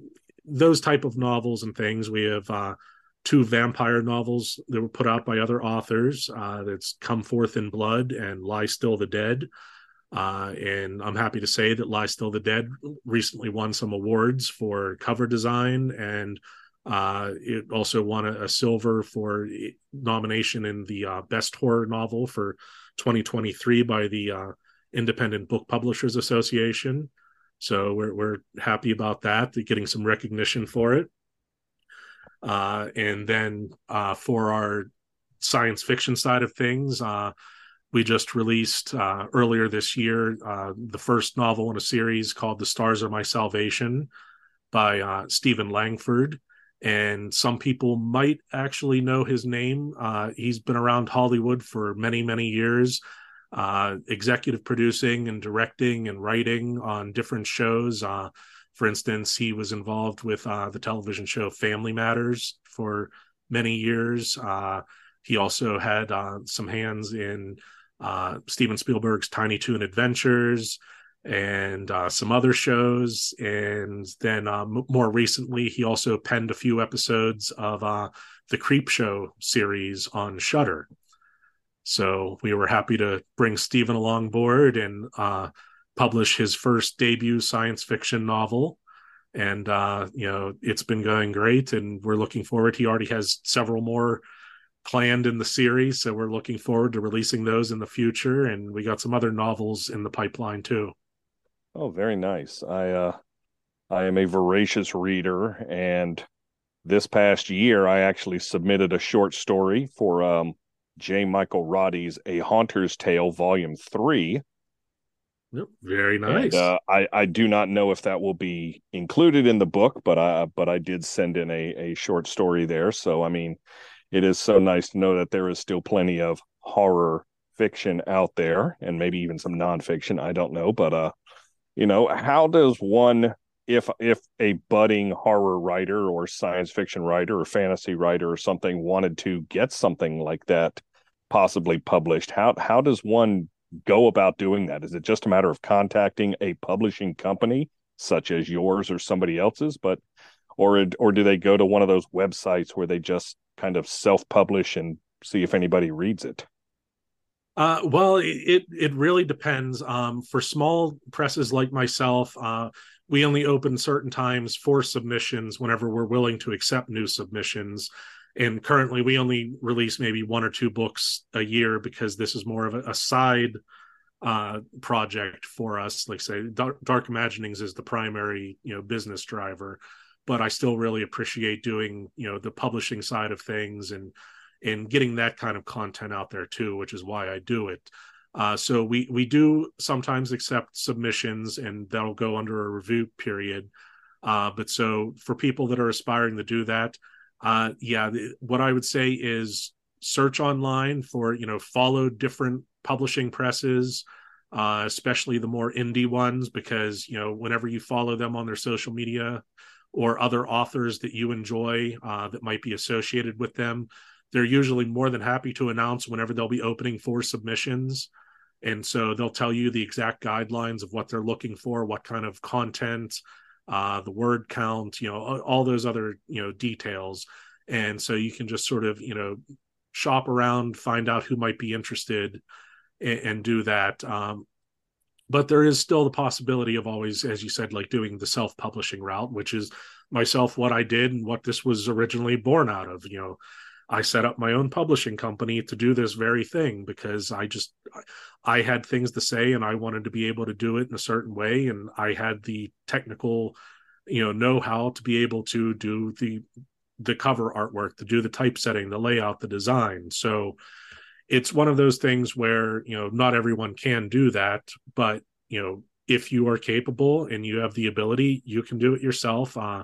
those type of novels and things. We have uh, two vampire novels that were put out by other authors uh, that's come forth in blood and lie still the dead. Uh, and i'm happy to say that lie still the dead recently won some awards for cover design and uh, it also won a, a, silver for nomination in the uh, best horror novel for 2023 by the uh, Independent Book Publishers Association. So we're we're happy about that, getting some recognition for it. Uh, and then uh, for our science fiction side of things, uh, we just released earlier this year the first novel in a series called "The Stars Are My Salvation" by Stephen Langford and some people might actually know his name. Uh, he's been around Hollywood for many, many years, uh, executive producing and directing and writing on different shows. Uh, for instance, he was involved with uh, the television show Family Matters for many years. Uh, he also had uh, some hands in Steven Spielberg's Tiny Toon Adventures and uh, some other shows. And then uh, m- more recently, he also penned a few episodes of uh, the Creepshow series on Shudder. So we were happy to bring Stephen along board and uh, publish his first debut science fiction novel. And uh, you know it's been going great, and we're looking forward. He already has several more planned in the series, so we're looking forward to releasing those in the future. And we got some other novels in the pipeline too. Oh, very nice. I uh I am a voracious reader and this past year I actually submitted a short story for um J. Michael Roddy's A Haunter's Tale Volume 3. Yep, very nice. And, uh, I I do not know if that will be included in the book, but I but I did send in a a short story there. So I mean, it is so nice to know that there is still plenty of horror fiction out there, and maybe even some nonfiction. I don't know, but uh, you know how does one if if a budding horror writer or science fiction writer or fantasy writer or something wanted to get something like that possibly published how how does one go about doing that is it just a matter of contacting a publishing company such as yours or somebody else's but or or do they go to one of those websites where they just kind of self-publish and see if anybody reads it? Uh, well, it, it really depends. Um, for small presses like myself, uh, we only open certain times for submissions whenever we're willing to accept new submissions. And currently, we only release maybe one or two books a year because this is more of a, a side uh, project for us. Like say, Dark, Dark Imaginings is the primary you know business driver, but I still really appreciate doing you know the publishing side of things and and getting that kind of content out there too, which is why I do it. Uh, so we we do sometimes accept submissions, and that'll go under a review period. Uh, but so for people that are aspiring to do that, uh, yeah, the, what I would say is search online for you know follow different publishing presses, uh, especially the more indie ones, because you know whenever you follow them on their social media or other authors that you enjoy uh, that might be associated with them, they're usually more than happy to announce whenever they'll be opening for submissions. And so they'll tell you the exact guidelines of what they're looking for what kind of content uh, the word count you know all those other you know details. And so you can just sort of you know shop around find out who might be interested and, and do that. Um, but there is still the possibility of always as you said like doing the self-publishing route which is myself what i did and what this was originally born out of you know I set up my own publishing company to do this very thing because I just I had things to say and I wanted to be able to do it in a certain way. And I had the technical you know know-how to be able to do the the cover artwork to do the typesetting the layout the design. So it's one of those things where you know not everyone can do that but you know if you are capable and you have the ability you can do it yourself. Uh,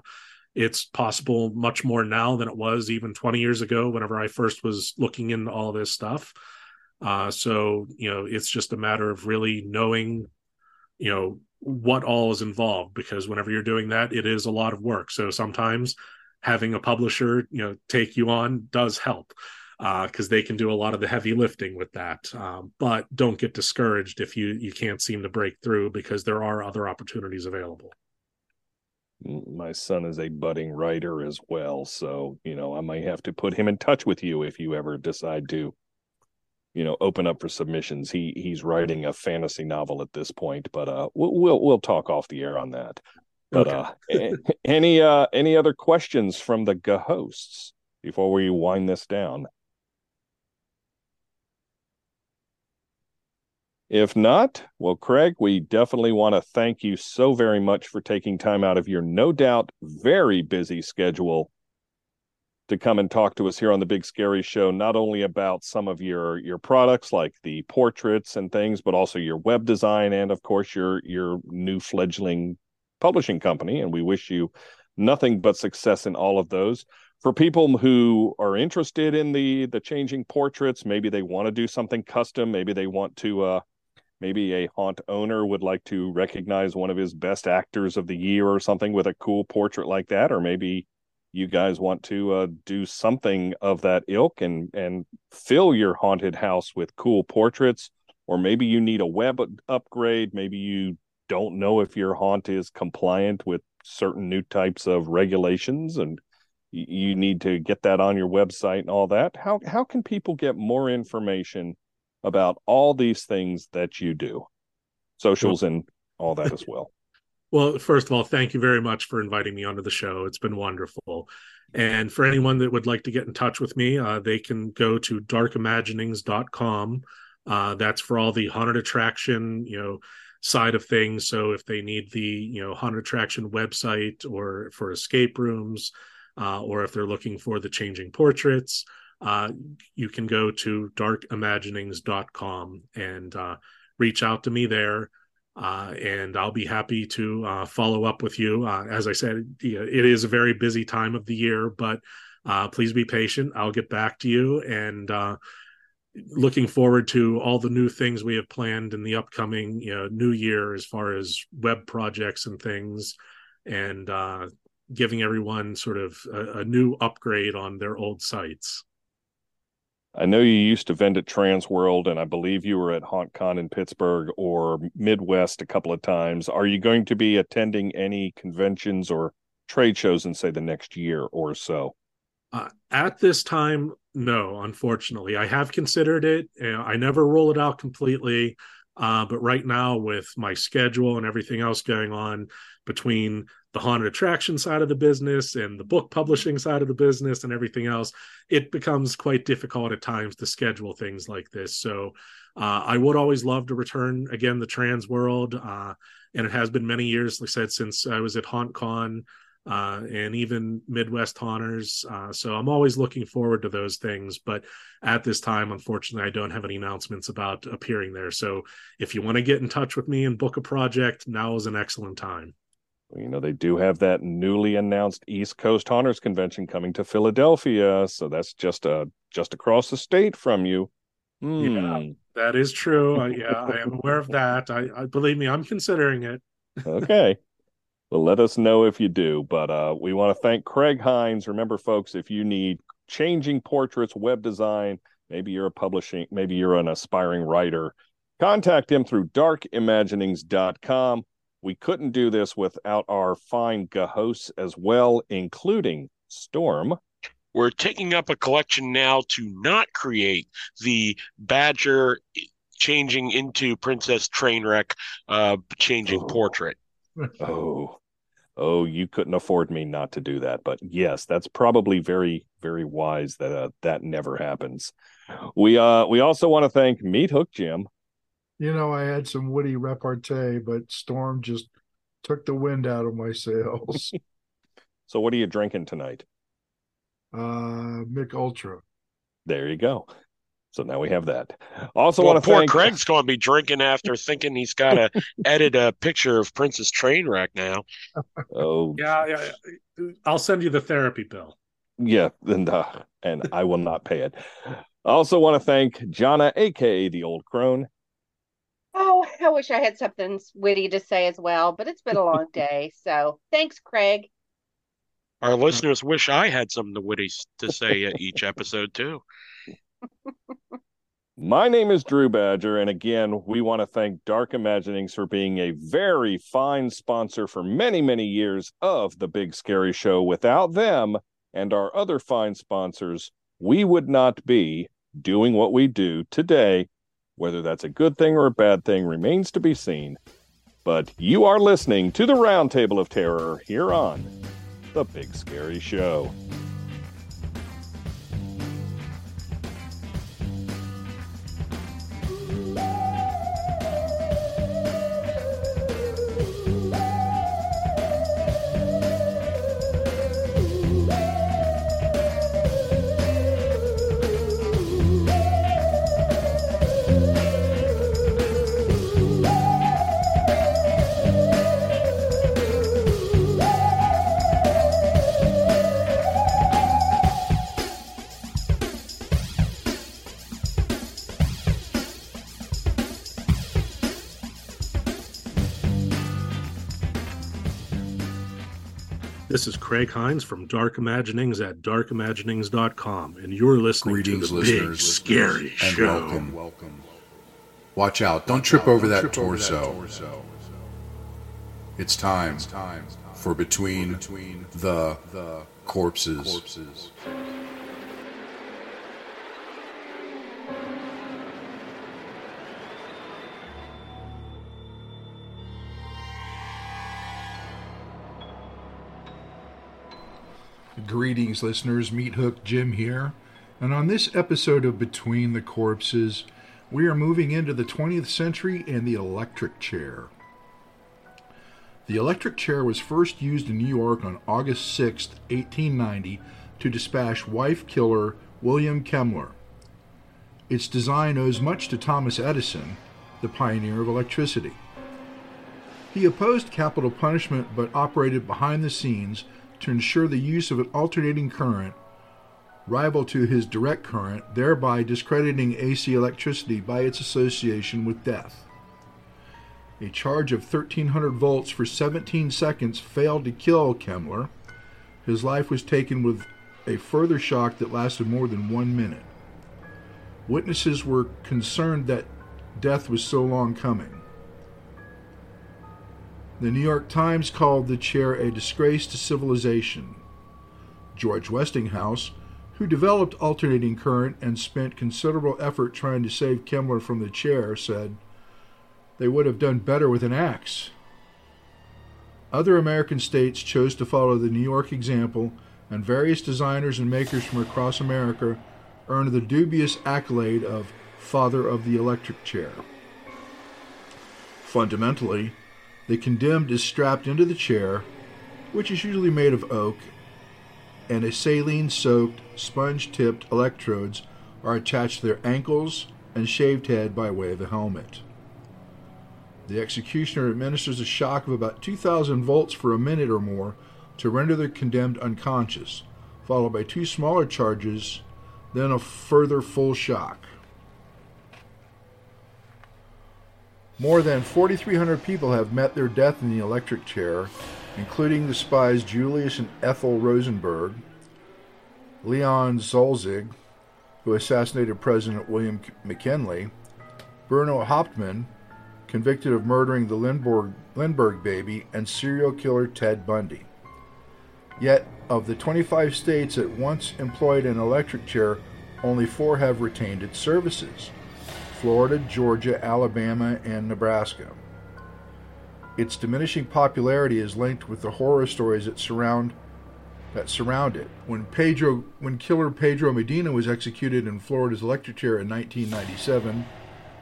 it's possible much more now than it was even 20 years ago whenever i first was looking into all this stuff. Uh, so you know it's just a matter of really knowing you know what all is involved because whenever you're doing that it is a lot of work. So sometimes having a publisher you know take you on does help because uh, they can do a lot of the heavy lifting with that um, but don't get discouraged if you you can't seem to break through because there are other opportunities available my son is a budding writer as well so you know i might have to put him in touch with you if you ever decide to you know open up for submissions. He he's writing a fantasy novel at this point but uh we'll we'll, we'll talk off the air on that. But okay. uh any uh any other questions from the hosts before we wind this down If not, well, Craig, we definitely want to thank you so very much for taking time out of your no doubt very busy schedule to come and talk to us here on the Big Scary Show, not only about some of your your products like the portraits and things, but also your web design and of course your your new fledgling publishing company. And we wish you nothing but success in all of those. For people who are interested in the the changing portraits, maybe they want to do something custom, maybe they want to uh maybe a haunt owner would like to recognize one of his best actors of the year or something with a cool portrait like that or maybe you guys want to uh, do something of that ilk and and fill your haunted house with cool portraits. Or maybe you need a web upgrade. Maybe you don't know if your haunt is compliant with certain new types of regulations and you need to get that on your website and all that. How how can people get more information about all these things that you do, socials and all that as well. Well, first of all, thank you very much for inviting me onto the show. It's been wonderful. And for anyone that would like to get in touch with me, uh, they can go to darkimaginings.com. Uh, that's for all the haunted attraction, you know, side of things. So if they need the, you know, haunted attraction website or for escape rooms, uh, or if they're looking for the changing portraits, uh, you can go to darkimaginings.com and uh, reach out to me there. Uh, and I'll be happy to uh, follow up with you. Uh, as I said, it is a very busy time of the year, but uh, please be patient. I'll get back to you and looking forward to all the new things we have planned in the upcoming you know, new year as far as web projects and things and giving everyone sort of a, a new upgrade on their old sites. I know you used to vend at Transworld, and I believe you were at HauntCon in Pittsburgh or Midwest a couple of times. Are you going to be attending any conventions or trade shows in, say, the next year or so? Uh, at this time, no, unfortunately. I have considered it. I never rule it out completely. Uh, but right now, with my schedule and everything else going on between the haunted attraction side of the business and the book publishing side of the business and everything else, it becomes quite difficult at times to schedule things like this. So uh, I would always love to return again the Transworld. Uh, and it has been many years, like I said, since I was at HauntCon uh, and even Midwest Haunters. Uh, so I'm always looking forward to those things. But at this time, unfortunately, I don't have any announcements about appearing there. So if you want to get in touch with me and book a project, now is an excellent time. You know, they do have that newly announced East Coast Haunters convention coming to Philadelphia. So that's just uh just across the state from you. Yeah, Hmm. that is true. I, yeah, I am aware of that. I, I believe me, I'm considering it. okay. Well, let us know if you do. But uh, we want to thank Craig Hines. Remember, folks, if you need changing portraits, web design, maybe you're a publishing, maybe you're an aspiring writer, contact him through darkimaginings.com. We couldn't do this without our fine hosts as well, including Storm. We're taking up a collection now to not create the Badger changing into Princess Trainwreck uh, changing portrait. Oh, oh, you couldn't afford me not to do that. But yes, that's probably very, very wise that uh, that never happens. We uh we also want to thank Meathook Jim. You know, I had some witty repartee, but Storm just took the wind out of my sails. So what are you drinking tonight? uh, Mick Ultra. There you go. So now we have that. Also well, want to poor thank Craig's going to be drinking after thinking he's got to edit a picture of Prince's train Trainwreck now. Oh Yeah, yeah, yeah. I'll send you the therapy bill. yeah, and uh, and I will not pay it. I Also want to thank Jana, aka the old crone. Oh, I wish I had something witty to say as well, but it's been a long day. So thanks, Craig. Our listeners wish I had something to witty to say at each episode too. My name is Drew Badger, and again, we want to thank Dark Imaginings for being a very fine sponsor for many, many years of the Big Scary Show. Without them and our other fine sponsors, we would not be doing what we do today. Whether that's a good thing or a bad thing remains to be seen. But you are listening to the Roundtable of Terror here on the Big Scary Show. Craig Hines from Dark Imaginings at darkimaginings.com, and you're listening Greetings, to the Big listeners, Scary and Show. welcome. Welcome. Watch out! Don't trip over that torso. It's time for between the corpses. Greetings, listeners. Meathook Jim here. And on this episode of Between the Corpses, we are moving into the 20th century and the electric chair. The electric chair was first used in New York on August 6, 1890, to dispatch wife killer William Kemmler. Its design owes much to Thomas Edison, the pioneer of electricity. He opposed capital punishment but operated behind the scenes to ensure the use of an alternating current rival to his direct current, thereby discrediting AC electricity by its association with death. A charge of 1300 volts for 17 seconds failed to kill Kemmler. His life was taken with a further shock that lasted more than one minute. Witnesses were concerned that death was so long coming. The New York Times called the chair a disgrace to civilization. George Westinghouse, who developed alternating current and spent considerable effort trying to save Kemmler from the chair, said, They would have done better with an axe. Other American states chose to follow the New York example, and various designers and makers from across America earned the dubious accolade of Father of the Electric Chair. Fundamentally, the condemned is strapped into the chair, which is usually made of oak, and a saline soaked, sponge tipped electrodes are attached to their ankles and shaved head by way of a helmet. The executioner administers a shock of about 2,000 volts for a minute or more to render the condemned unconscious, followed by two smaller charges, then a further full shock. More than 4,300 people have met their death in the electric chair, including the spies Julius and Ethel Rosenberg, Leon Czolgosz, who assassinated President William McKinley, Bruno Hauptmann, convicted of murdering the Lindbergh, Lindbergh baby, and serial killer Ted Bundy. Yet, of the 25 states that once employed an electric chair, only four have retained its services Florida, Georgia, Alabama, and Nebraska. Its diminishing popularity is linked with the horror stories that surround that surround it. When Pedro when killer Pedro Medina was executed in Florida's electric chair in 1997,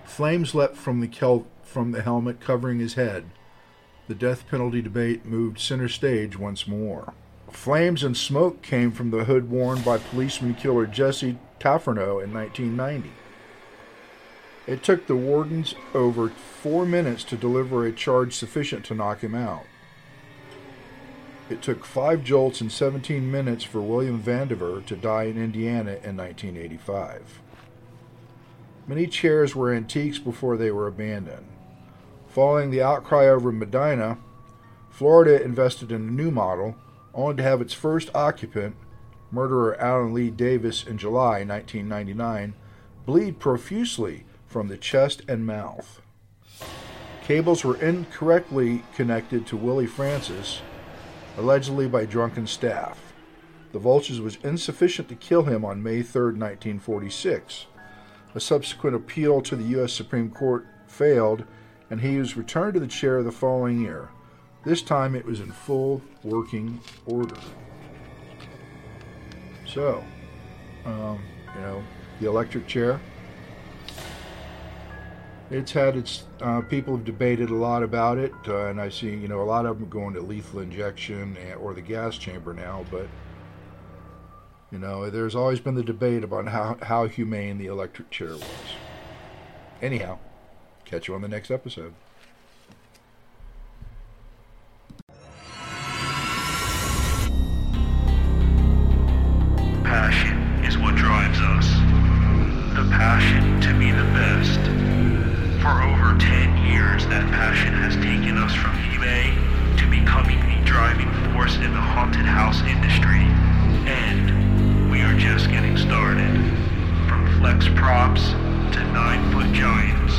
flames leapt from the kel- from the helmet covering his head. The death penalty debate moved center stage once more. Flames and smoke came from the hood worn by policeman killer Jesse Tafero in 1990. It took the wardens over four minutes to deliver a charge sufficient to knock him out. It took five jolts and 17 minutes for William Vandiver to die in Indiana in 1985. Many chairs were antiques before they were abandoned. Following the outcry over Medina, Florida invested in a new model, only to have its first occupant, murderer Allen Lee Davis, in July 1999, bleed profusely from the chest and mouth. Cables were incorrectly connected to Willie Francis, allegedly by drunken staff. The voltage was insufficient to kill him on May 3, 1946. A subsequent appeal to the U.S. Supreme Court failed, and he was returned to the chair the following year. This time it was in full working order. So, um, you know, the electric chair. It's had its uh, people have debated a lot about it, uh, and I see you know a lot of them going to lethal injection or the gas chamber now. But you know, there's always been the debate about how how humane the electric chair was. Anyhow, catch you on the next episode. Passion is what drives us. The passion to be the best. For over 10 years, that passion has taken us from eBay to becoming the driving force in the haunted house industry. And we are just getting started. From flex props to 9 foot giants.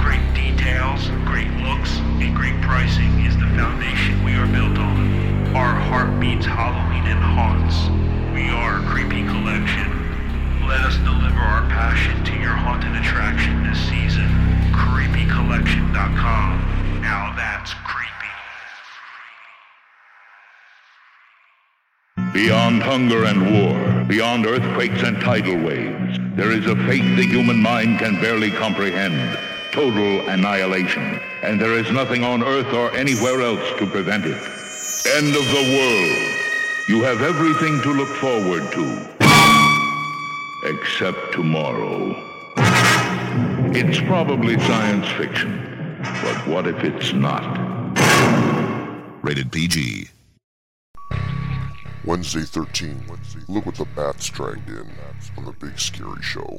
Great details, great looks, and great pricing is the foundation we are built on. Our heart beats Halloween and haunts. We are a creepy collection. Let us deliver our passion to your haunted attraction this season. CreepyCollection.com. Now that's creepy. Beyond hunger and war, beyond earthquakes and tidal waves, there is a fate the human mind can barely comprehend. Total annihilation. And there is nothing on earth or anywhere else to prevent it. End of the world. You have everything to look forward to. Except tomorrow. It's probably science fiction. But what if it's not? Rated PG. Wednesday 13. Look what the bats dragged in on the Big Scary Show.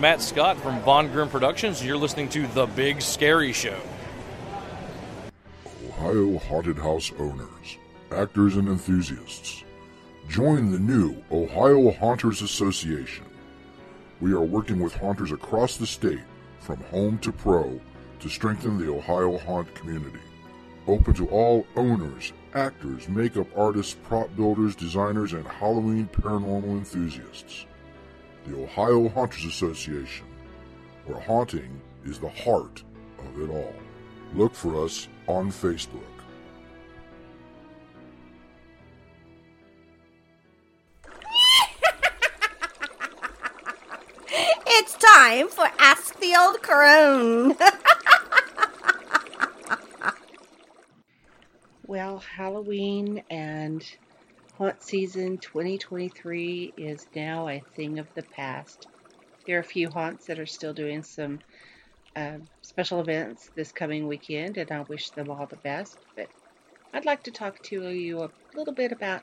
Matt Scott from Von Grimm Productions, you're listening to The Big Scary Show. Ohio Haunted House owners, actors, and enthusiasts. Join the new Ohio Haunters Association. We are working with haunters across the state, from home to pro, to strengthen the Ohio haunt community. Open to all owners, actors, makeup artists, prop builders, designers, and Halloween paranormal enthusiasts. The Ohio Haunters Association, where haunting is the heart of it all. Look for us on Facebook. It's time for Ask the Old Crone. Well, Halloween and haunt season 2023 is now a thing of the past. There are a few haunts that are still doing some uh, special events this coming weekend, and I wish them all the best. But I'd like to talk to you a little bit about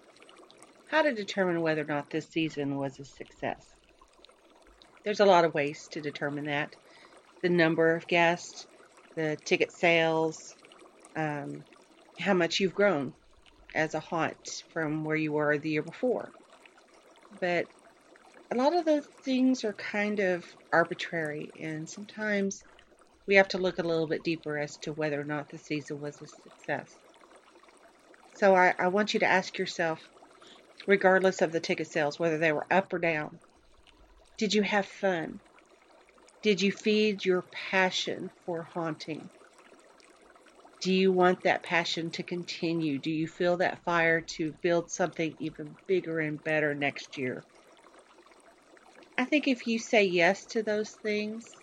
how to determine whether or not this season was a success. There's a lot of ways to determine that the number of guests, the ticket sales, um, how much you've grown as a haunt from where you were the year before. But a lot of those things are kind of arbitrary, and sometimes we have to look a little bit deeper as to whether or not the season was a success. So I, I want you to ask yourself, regardless of the ticket sales, whether they were up or down, did you have fun? Did you feed your passion for haunting? Do you want that passion to continue? Do you feel that fire to build something even bigger and better next year? I think if you say yes to those things,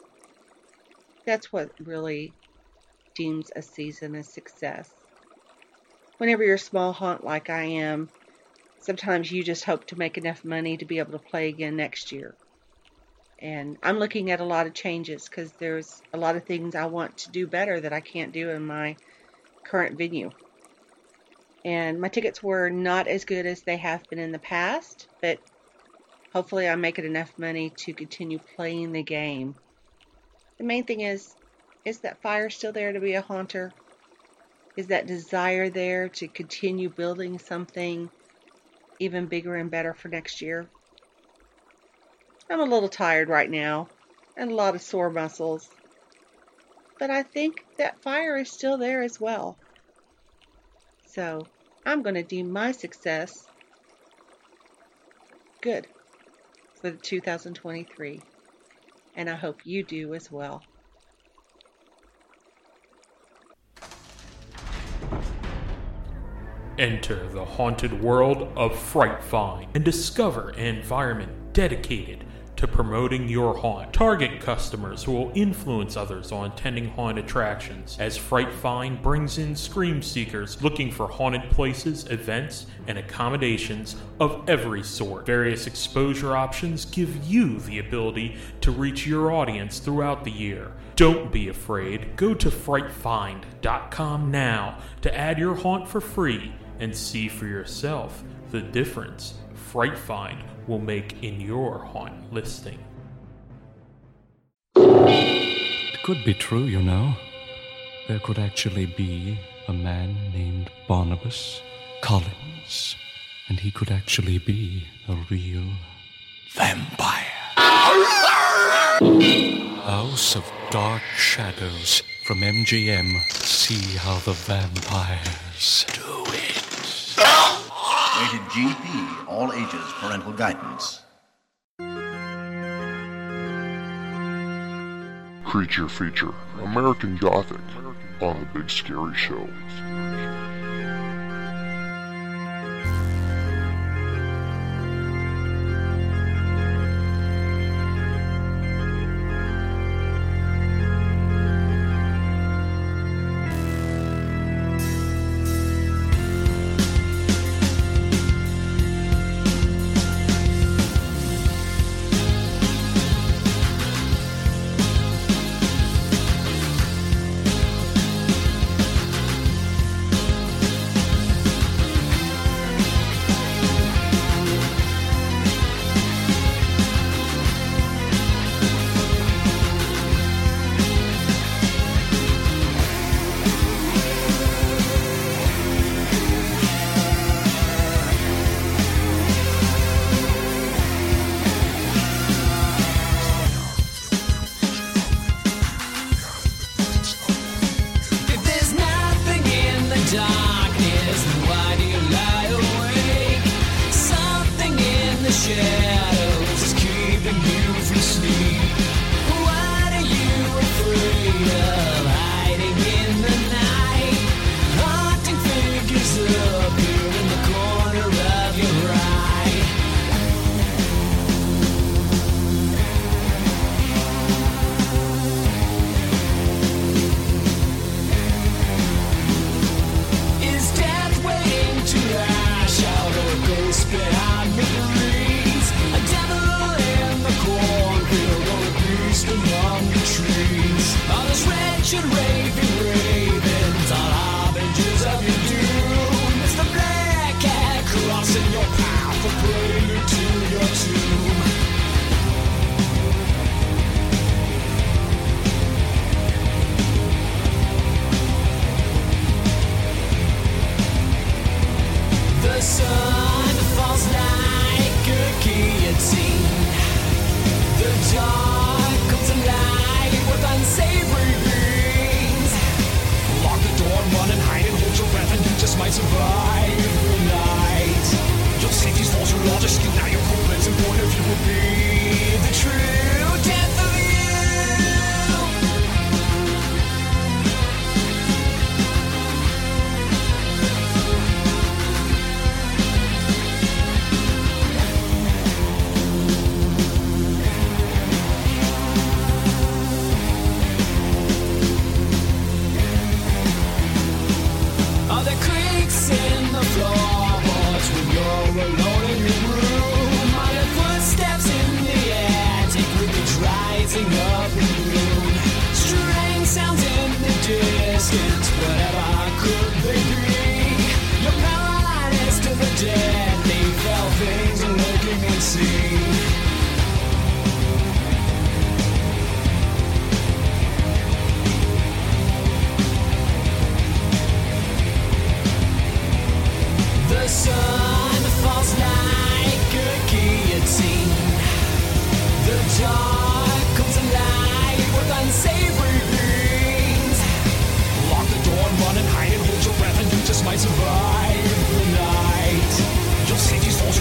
that's what really deems a season a success. Whenever you're a small haunt like I am, sometimes you just hope to make enough money to be able to play again next year. And I'm looking at a lot of changes because there's a lot of things I want to do better that I can't do in my current venue. And my tickets were not as good as they have been in the past, but hopefully I'm making enough money to continue playing the game. The main thing is is that fire still there to be a haunter? Is that desire there to continue building something even bigger and better for next year? I'm a little tired right now and a lot of sore muscles. But I think that fire is still there as well. So I'm going to deem my success good for the 2023. And I hope you do as well. Enter the haunted world of Fright Find and discover an environment dedicated to promoting your haunt. Target customers who will influence others on attending haunt attractions, as Fright Find brings in scream seekers looking for haunted places, events, and accommodations of every sort. Various exposure options give you the ability to reach your audience throughout the year. Don't be afraid. Go to frightfind.com now to add your haunt for free and see for yourself the difference Fright Find will make in your haunt listing. It could be true, you know. There could actually be a man named Barnabas Collins, and he could actually be a real vampire. House of Dark Shadows from MGM. See how the vampires do. Rated GP, all ages, parental guidance. Creature feature American Gothic on the Big Scary Show.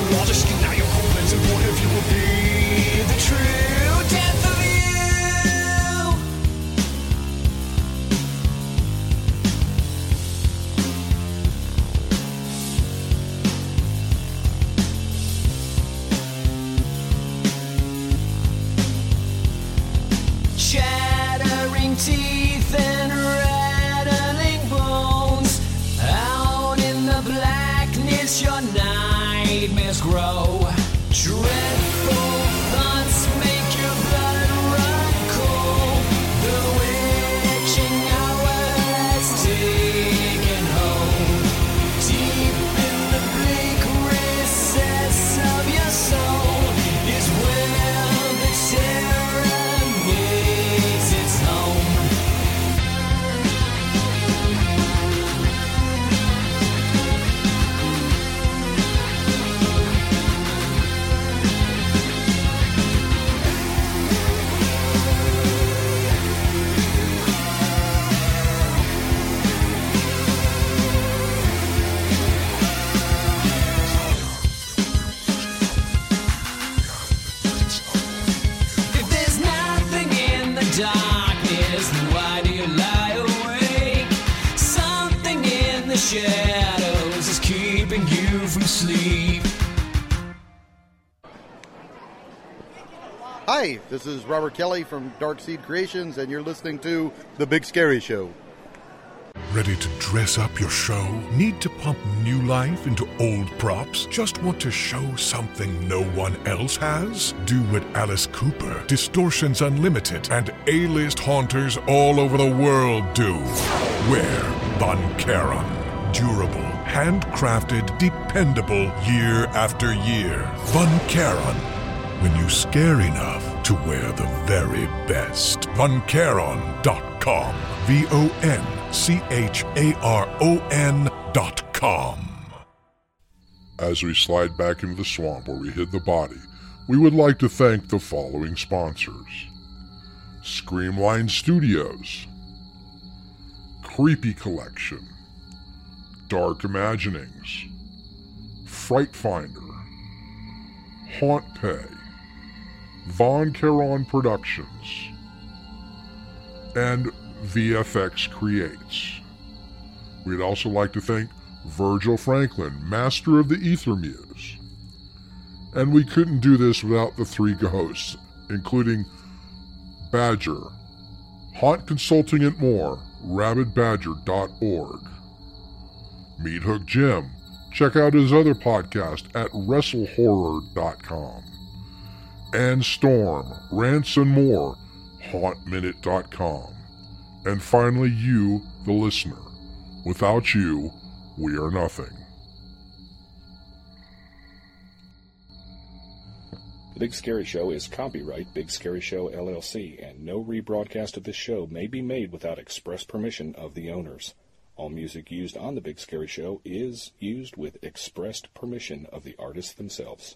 False, your logic skewed. Now your cold and point if you will be the true this is Robert Kelly from Dark Seed Creations, and you're listening to The Big Scary Show. Ready to dress up your show? Need to pump new life into old props? Just want to show something no one else has? Do what Alice Cooper, Distortions Unlimited, and A-list haunters all over the world do. Wear Von Charon. Durable, handcrafted, dependable year after year. Von Charon. When you scare enough to wear the very best. VonCharon.com. V O N C H A R O N dot com. As we slide back into the swamp where we hid the body, we would like to thank the following sponsors Screamline Studios, Creepy Collection, Dark Imaginings, Fright Finder, Haunt Pay, Von Charon Productions, and VFX Creates. We'd also like to thank Virgil Franklin, master of the Ether Muse. And we couldn't do this without the three hosts, including Badger, Haunt Consulting and more, rabidbadger.org. Meathook Jim, check out his other podcast at wrestlehorror.com. And Storm, Rants and More, hauntminute.com. And finally, you, the listener. Without you, we are nothing. The Big Scary Show is copyright Big Scary Show LLC, and no rebroadcast of this show may be made without express permission of the owners. All music used on The Big Scary Show is used with expressed permission of the artists themselves.